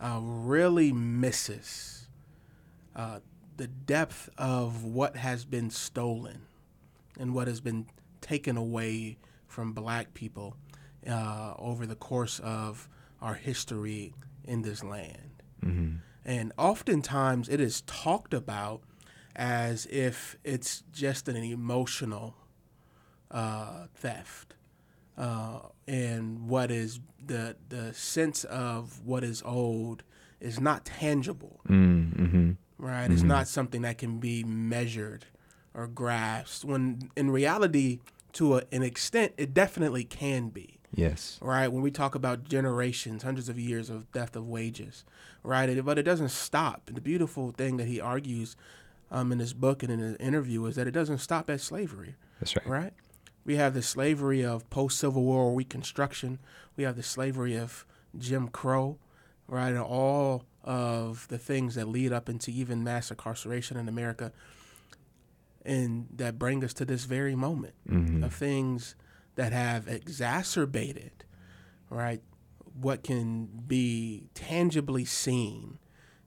uh, really misses uh, the depth of what has been stolen and what has been taken away from black people uh, over the course of our history in this land. Mm-hmm. And oftentimes it is talked about as if it's just an emotional uh, theft. Uh, and what is the the sense of what is old is not tangible, mm-hmm. right? It's Mhm. not something that can be measured or grasped. When in reality, to a, an extent, it definitely can be Yes. right? When we talk about generations, hundreds of years of theft of wages, right? It- but it doesn't stop. The beautiful thing that he argues um, in his book and in his interview is that it doesn't stop at slavery, That's right. right? We have the slavery of post Civil War Reconstruction. We have the slavery of Jim Crow, right? And all of the things that lead up into even mass incarceration in America and that bring us to this very moment Mhm. of things that have exacerbated, right, what can be tangibly seen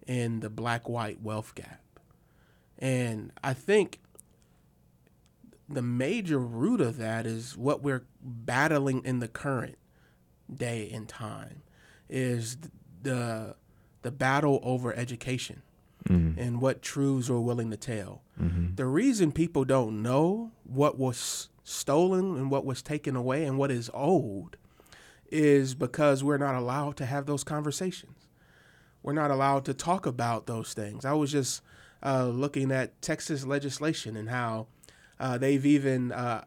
in the black white wealth gap. And I think the major root of that is what we're battling in the current day and time is the the battle over education Mhm. and what truths we're willing to tell. Mhm. The reason people don't know what was stolen and what was taken away and what is owed is because we're not allowed to have those conversations. We're not allowed to talk about those things. I was just uh, looking at Texas legislation and how uh, they've even, uh,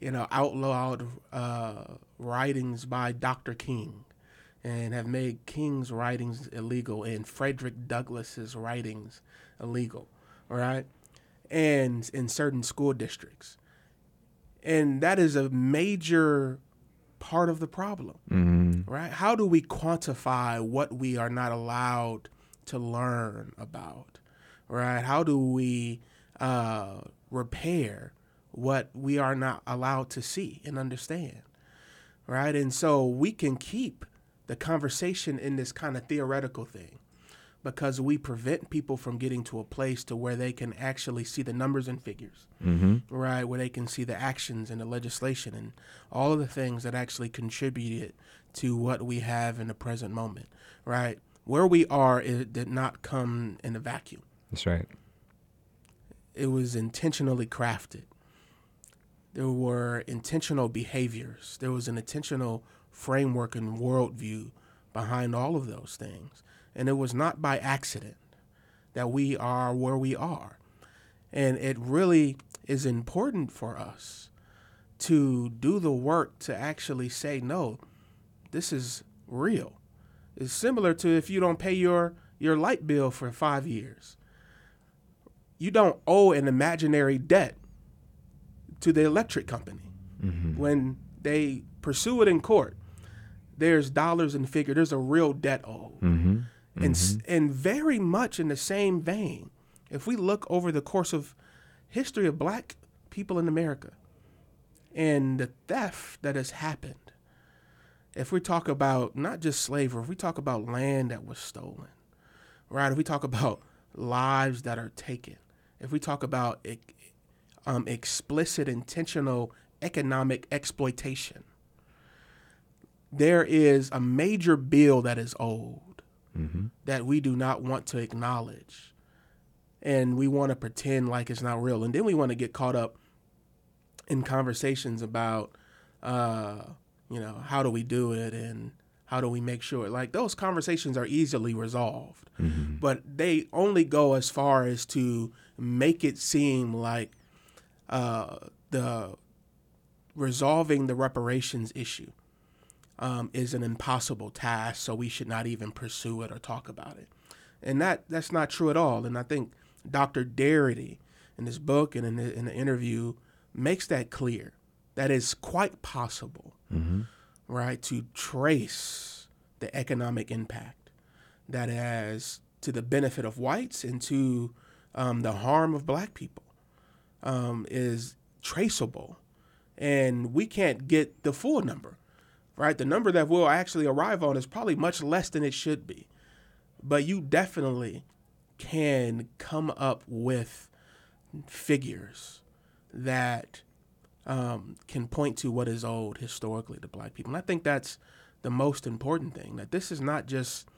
you know, outlawed uh, writings by Dr. King and have made King's writings illegal and Frederick Douglass's writings illegal, all right? And in certain school districts. And that is a major part of the problem, Mhm. right? How do we quantify what we are not allowed to learn about, right? How do we uh, repair what we are not allowed to see and understand, right? And so we can keep the conversation in this kind of theoretical thing, because we prevent people from getting to a place to where they can actually see the numbers and figures, Mm-hmm. right? Where they can see the actions and the legislation and all of the things that actually contributed to what we have in the present moment, right? Where we are, it did not come in a vacuum. That's right. It was intentionally crafted. There were intentional behaviors. There was an intentional framework and worldview behind all of those things. And it was not by accident that we are where we are. And it really is important for us to do the work to actually say, no, this is real. It's similar to if you don't pay your, your light bill for five years. You don't owe an imaginary debt to the electric company. When they pursue it in court, there's dollars and figure. There's a real debt owed. Mm-hmm. And, and very much in the same vein, if we look over the course of history of black people in America and the theft that has happened, if we talk about not just slavery, if we talk about land that was stolen, right? If we talk about lives that are taken, if we talk about um, explicit, intentional economic exploitation, there is a major bill that is owed Mm-hmm. that we do not want to acknowledge. And we want to pretend like it's not real. And then we want to get caught up in conversations about, uh, you know, how do we do it and how do we make sure? Like those conversations are easily resolved, Mm-hmm. but they only go as far as to make it seem like uh, the resolving the reparations issue um, is an impossible task, so we should not even pursue it or talk about it. And that that's not true at all. And I think Dr. Darity in his book and in the, in the interview makes that clear. That is quite possible, right, to trace the economic impact that has to the benefit of whites and to um, the harm of black people um, is traceable. And we can't get the full number right? The number that we'll actually arrive on is probably much less than it should be. But you definitely can come up with figures that um, can point to what is owed historically to black people. And I think that's the most important thing that this is not just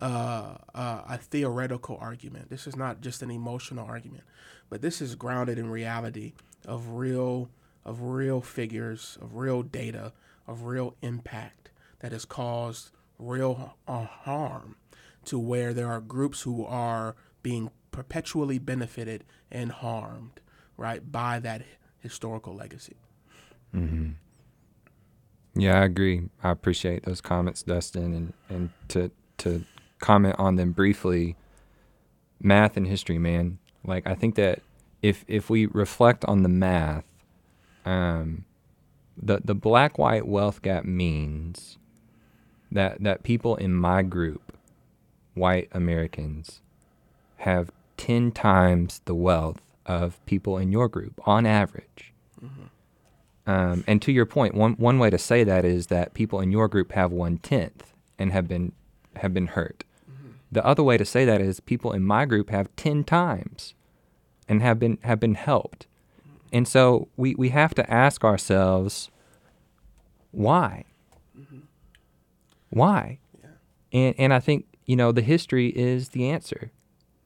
uh, uh, a theoretical argument, this is not just an emotional argument, but this is grounded in reality of real of real figures, of real data, of real impact that has caused real uh, harm to where there are groups who are being perpetually benefited and harmed, right, by that historical legacy. Hmm. Yeah, I agree. I appreciate those comments, Dustin, and and to to comment on them briefly. Math and history, man. Like I think that if if we reflect on the math, um, the the black white wealth gap means that that people in my group, white Americans, have ten times the wealth of people in your group on average. Um, and to your point, one one way to say that is that people in your group have one tenth and have been have been hurt. Mm-hmm. The other way to say that is people in my group have ten times and have been have been helped. Mm-hmm. And so we, we have to ask ourselves why? Mm-hmm. Why? And and I think, you know, the history is the answer.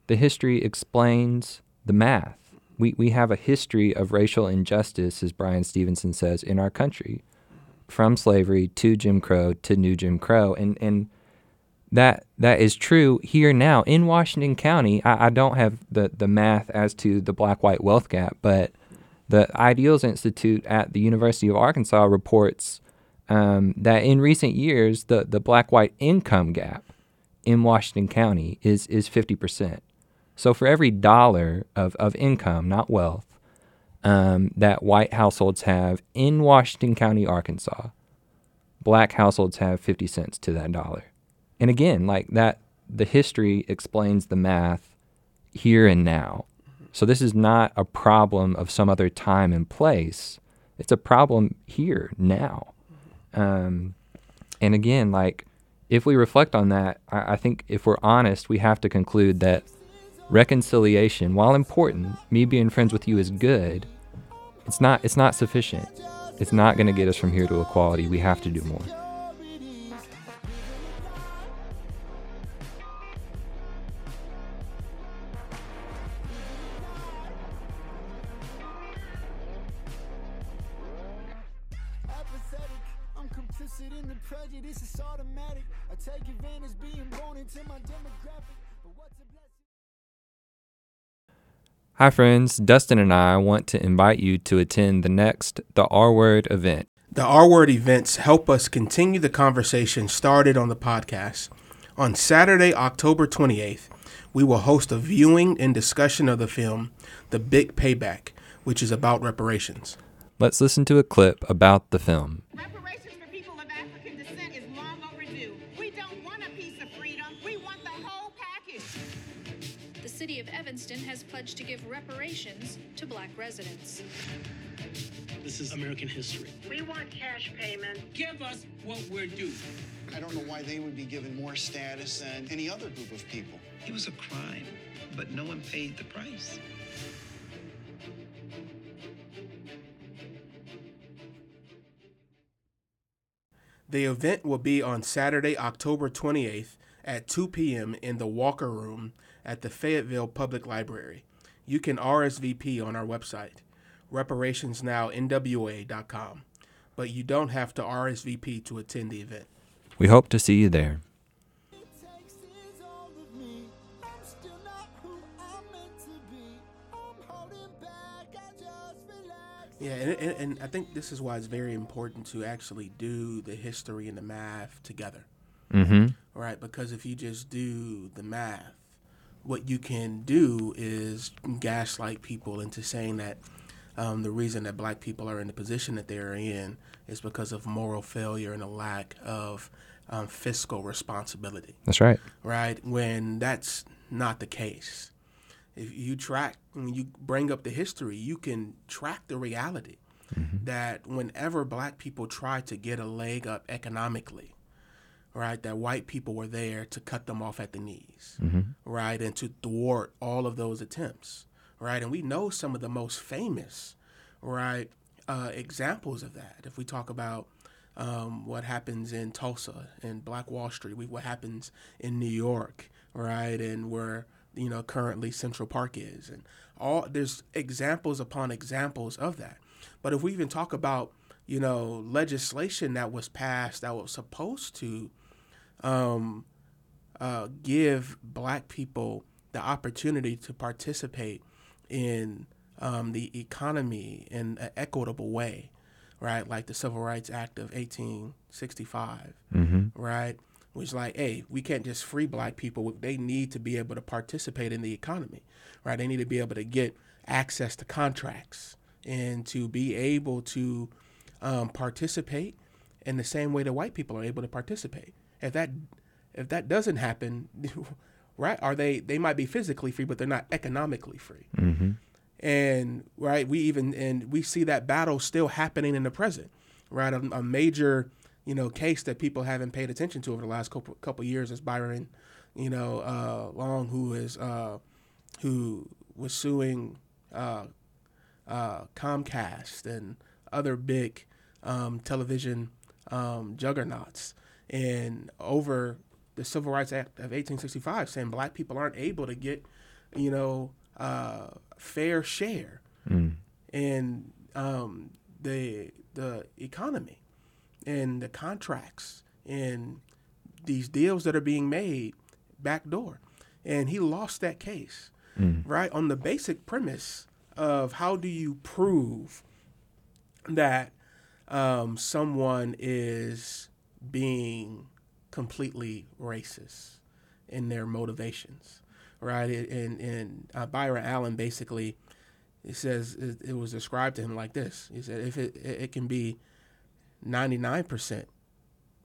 The history explains the math. We we have a history of racial injustice, as Bryan Stevenson says, in our country. From slavery to Jim Crow to new Jim Crow. And and that that is true here now in Washington County. I, I don't have the, the math as to the black white wealth gap, but the Ideals Institute at the University of Arkansas reports um, that in recent years the, the black white income gap in Washington County is is fifty percent. So for every dollar of, of income, not wealth, um, that white households have in Washington County, Arkansas, black households have 50 cents to that dollar. And again, like that, the history explains the math here and now. So this is not a problem of some other time and place. It's a problem here now. Um, and again, like if we reflect on that, I, I think if we're honest, we have to conclude that reconciliation, while important, me being friends with you is good. It's not. It's not sufficient. It's not going to get us from here to equality. We have to do more. Hi, friends. Dustin and I want to invite you to attend the next The R Word event. The R Word events help us continue the conversation started on the podcast. On Saturday, October 28th, we will host a viewing and discussion of the film The Big Payback, which is about reparations. Let's listen to a clip about the film. Reparations for people of African descent is long overdue. We don't want a piece of freedom. We want the whole package. The city of Evanston has pledged to give reparations to black residents. This is American history. We want cash payment. Give us what we're due. I don't know why they would be given more status than any other group of people. It was a crime, but no one paid the price. The event will be on Saturday, October 28th at 2 p.m. in the Walker Room at the Fayetteville Public Library. You can RSVP on our website, reparationsnownwa.com, but you don't have to RSVP to attend the event. We hope to see you there. It takes is all of me. I'm still not who I'm meant to be. I'm holding back, I just relax. Yeah, and, and, and I think this is why it's very important to actually do the history and the math together. Mm-hmm. right? Because if you just do the math, what you can do is gaslight people into saying that um, the reason that black people are in the position that they're in is because of moral failure and a lack of um, fiscal responsibility, That's right. right? When that's not the case. If you track, when you bring up the history, you can track the reality that whenever black people try to get a leg up economically, right, that white people were there to cut them off at the knees, right, and to thwart all of those attempts, right? And we know some of the most famous, right, uh, examples of that. If we talk about um, what happens in Tulsa and Black Wall Street, we, what happens in New York, right, and where you know currently Central Park is, and all there's examples upon examples of that. But if we even talk about you know legislation that was passed that was supposed to um, uh, give black people the opportunity to participate in um, the economy in an equitable way, right? Like the Civil Rights Act of 1865, Mm-hmm. right? Which like, hey, we can't just free black people. They need to be able to participate in the economy, right? They need to be able to get access to contracts and to be able to um, participate in the same way that white people are able to participate. If that if that doesn't happen, right? Are they they might be physically free, but they're not economically free. Mm-hmm. And right, we even and we see that battle still happening in the present, right? A, a major you know case that people haven't paid attention to over the last couple couple years is Byron, you know, uh, Long, who is uh, who was suing uh, uh, Comcast and other big um, television um, juggernauts, and over the Civil Rights Act of 1865, saying black people aren't able to get, you know, uh, fair share Mm. in um, the the economy and the contracts and these deals that are being made backdoor, and he lost that case, Mm. right on the basic premise of how do you prove that um, someone is being completely racist in their motivations, right? And and uh, Byron Allen basically, he says it, it was described to him like this. He said if it it can be ninety nine percent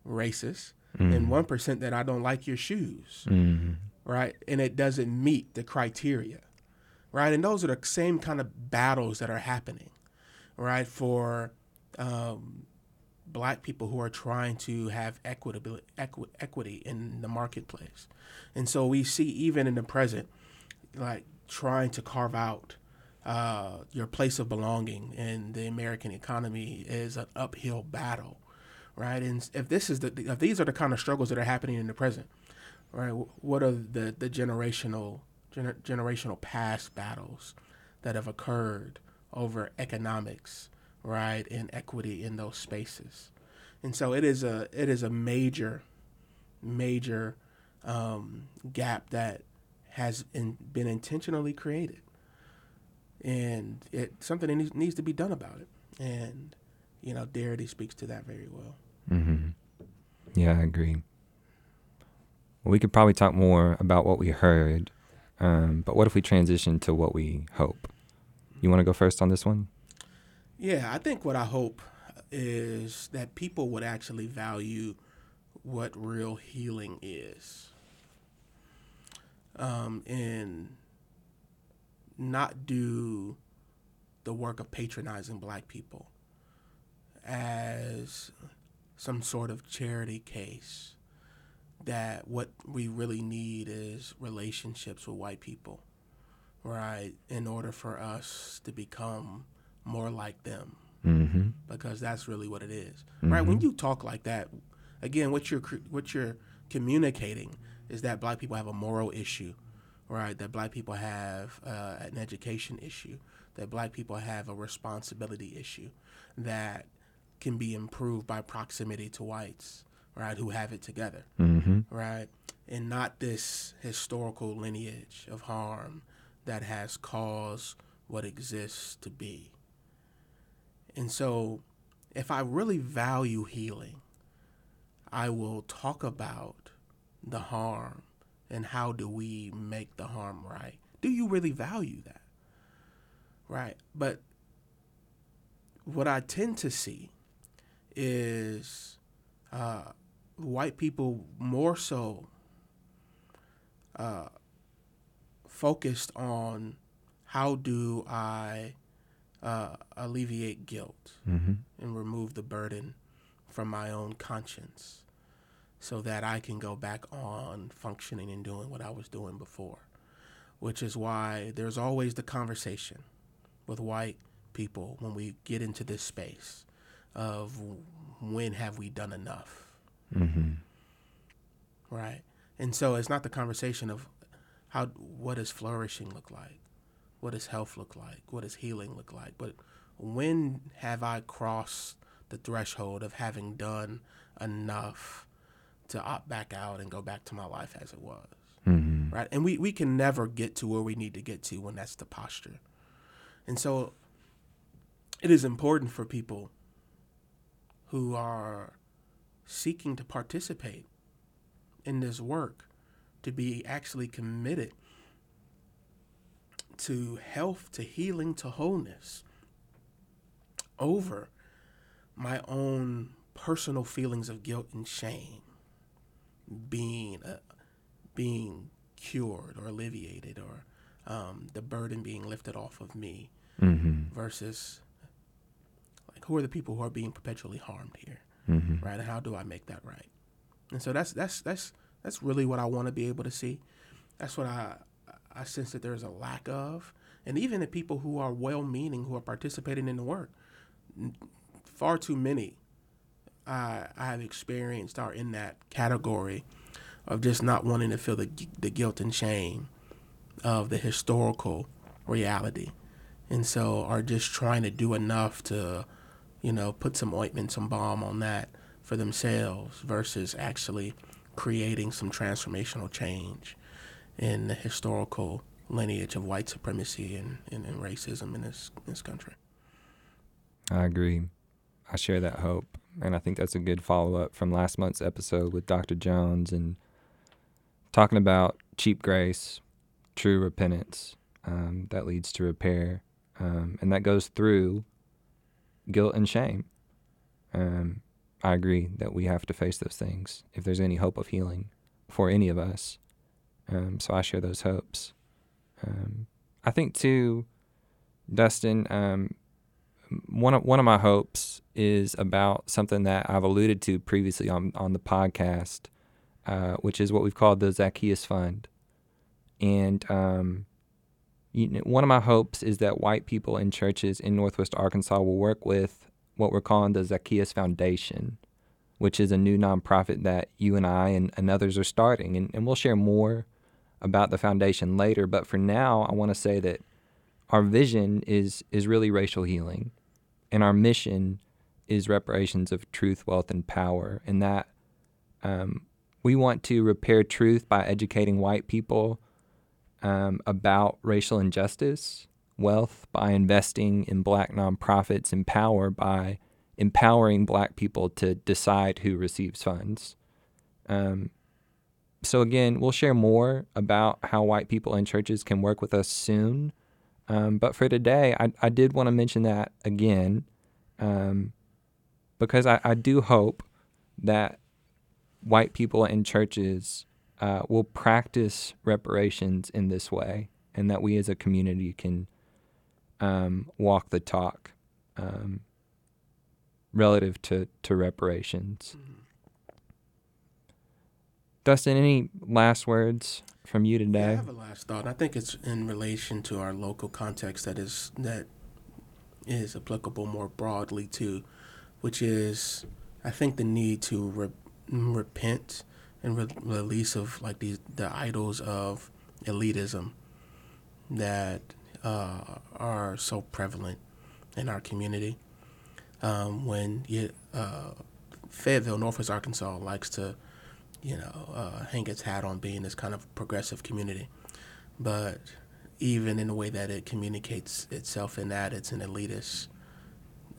racist and one percent that I don't like your shoes, Mm-hmm. right? And it doesn't meet the criteria, right? And those are the same kind of battles that are happening, right? For um, black people who are trying to have equitability, equi- equity in the marketplace. And so we see even in the present, like trying to carve out uh, your place of belonging in the American economy is an uphill battle, right? And if this is the if these are the kind of struggles that are happening in the present, right? What are the the generational gener- generational past battles that have occurred over economics, right, and equity in those spaces? And so it is a it is a major, major um, gap that has in, been intentionally created and it something that needs, needs to be done about it. And you know, Darity speaks to that very well. Mm-hmm. Yeah, I agree. Well, we could probably talk more about what we heard, um, but what if we transition to what we hope? You want to go first on this one? Yeah, I think what I hope is that people would actually value what real healing is. Um, and not do the work of patronizing black people as some sort of charity case that what we really need is relationships with white people right in order for us to become more like them mm-hmm. because that's really what it is. Mm-hmm. right when you talk like that again what you're what you're communicating is that black people have a moral issue right? That black people have uh, an education issue, that black people have a responsibility issue that can be improved by proximity to whites, right, who have it together, mm-hmm. right? And not this historical lineage of harm that has caused what exists to be. And so, if I really value healing, I will talk about the harm and how do we make the harm right? Do you really value that? Right. But what I tend to see is uh, white people more so uh, focused on how do I uh, alleviate guilt mm-hmm. and remove the burden from my own conscience so that I can go back on functioning and doing what I was doing before. Which is why there's always the conversation with white people when we get into this space of when have we done enough? Mm-hmm. Right. And so it's not the conversation of how what does flourishing look like? What does health look like? What does healing look like? But when have I crossed the threshold of having done enough to opt back out and go back to my life as it was. Mm-hmm. Right. And we, we can never get to where we need to get to when that's the posture. And so it is important for people who are seeking to participate in this work to be actually committed to health, to healing, to wholeness over my own personal feelings of guilt and shame being uh, being cured or alleviated or um, the burden being lifted off of me mm-hmm. versus like who are the people who are being perpetually harmed here mm-hmm. right and how do i make that right and so that's that's that's that's really what i want to be able to see that's what i i sense that there's a lack of and even the people who are well-meaning who are participating in the work far too many I, I have experienced are in that category of just not wanting to feel the, the guilt and shame of the historical reality. And so are just trying to do enough to, you know, put some ointment, some balm on that for themselves versus actually creating some transformational change in the historical lineage of white supremacy and, and, and racism in this, in this country. I agree. I share that hope. And I think that's a good follow up from last month's episode with Dr. Jones and talking about cheap grace, true repentance um, that leads to repair. Um, and that goes through guilt and shame. Um, I agree that we have to face those things if there's any hope of healing for any of us. Um, so I share those hopes. Um, I think, too, Dustin, um, one of one of my hopes is about something that I've alluded to previously on on the podcast, uh, which is what we've called the Zacchaeus Fund, and um, you know, one of my hopes is that white people in churches in Northwest Arkansas will work with what we're calling the Zacchaeus Foundation, which is a new nonprofit that you and I and, and others are starting, and, and we'll share more about the foundation later. But for now, I want to say that our vision is is really racial healing, and our mission is reparations of truth, wealth, and power, and that um, we want to repair truth by educating white people um, about racial injustice, wealth by investing in black nonprofits, and power by empowering black people to decide who receives funds. Um, so again, we'll share more about how white people in churches can work with us soon. Um, but for today, I, I did want to mention that again um, because I, I do hope that white people in churches uh, will practice reparations in this way and that we as a community can um, walk the talk um, relative to, to reparations. Mm-hmm. Dustin, any last words from you today? Yeah, I have a last thought. I think it's in relation to our local context that is that is applicable more broadly too, which is I think the need to re- repent and re- release of like these the idols of elitism that uh, are so prevalent in our community. Um, when you, uh, Fayetteville, Northwest Arkansas, likes to you know, uh, hang its hat on being this kind of progressive community. But even in the way that it communicates itself in that, it's an elitist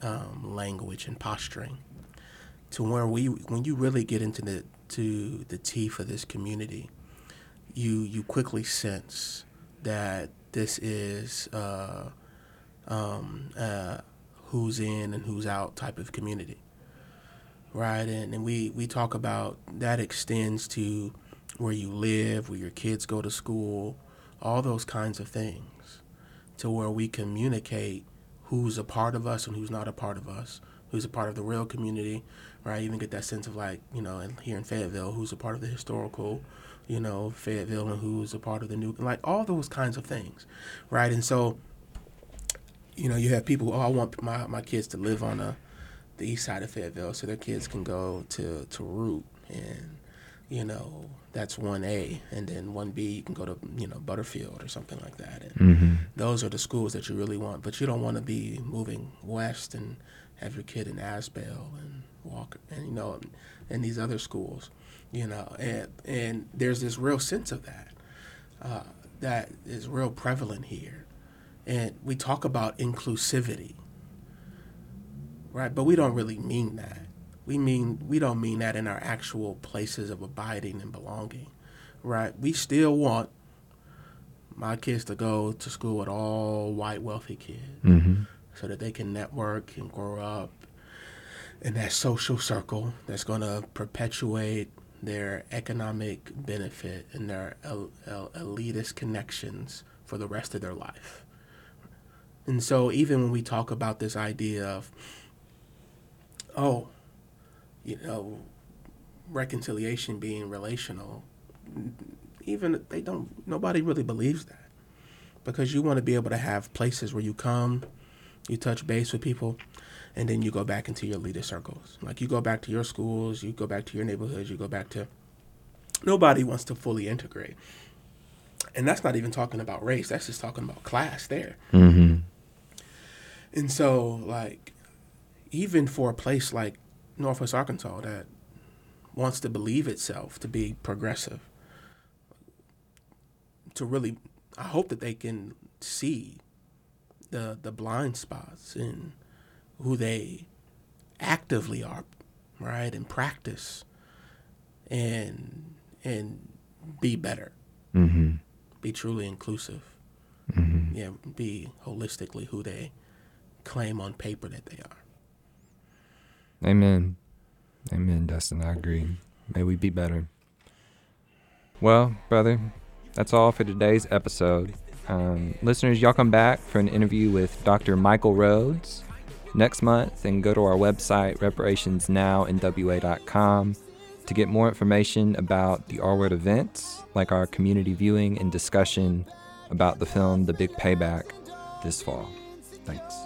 um, language and posturing. To where we, when you really get into the to the teeth of this community, you you quickly sense that this is uh, um, uh, who's in and who's out type of community right? And, and we, we talk about that extends to where you live, where your kids go to school, all those kinds of things, to where we communicate who's a part of us and who's not a part of us, who's a part of the real community, right? Even get that sense of like, you know, here in Fayetteville, who's a part of the historical, you know, Fayetteville and who's a part of the new, like all those kinds of things, right? And so, you know, you have people, oh, I want my, my kids to live on a, the east side of Fayetteville, so their kids can go to to Root, and you know that's one A, and then one B you can go to you know Butterfield or something like that, and mm-hmm. those are the schools that you really want. But you don't want to be moving west and have your kid in Asbell and Walker, and you know, and these other schools, you know, and and there's this real sense of that uh, that is real prevalent here, and we talk about inclusivity right? But we don't really mean that. We mean we don't mean that in our actual places of abiding and belonging, right? We still want my kids to go to school with all white wealthy kids, mm-hmm. so that they can network and grow up in that social circle that's going to perpetuate their economic benefit and their el- el- elitist connections for the rest of their life. And so, even when we talk about this idea of oh, you know, reconciliation being relational, even they don't, nobody really believes that. Because you want to be able to have places where you come, you touch base with people, and then you go back into your leader circles. Like you go back to your schools, you go back to your neighborhoods, you go back to. Nobody wants to fully integrate. And that's not even talking about race, that's just talking about class there. Mm-hmm. And so, like, even for a place like Northwest Arkansas that wants to believe itself to be progressive, to really, I hope that they can see the the blind spots in who they actively are, right, and practice, and and be better, mm-hmm. be truly inclusive, mm-hmm. yeah, be holistically who they claim on paper that they are. Amen. Amen, Dustin. I agree. May we be better. Well, brother, that's all for today's episode. Um, listeners, y'all come back for an interview with Dr. Michael Rhodes, next month and go to our website, reparationsnowinwa.com, to get more information about the R Word events, like our community viewing and discussion about the film The Big Payback this fall. Thanks.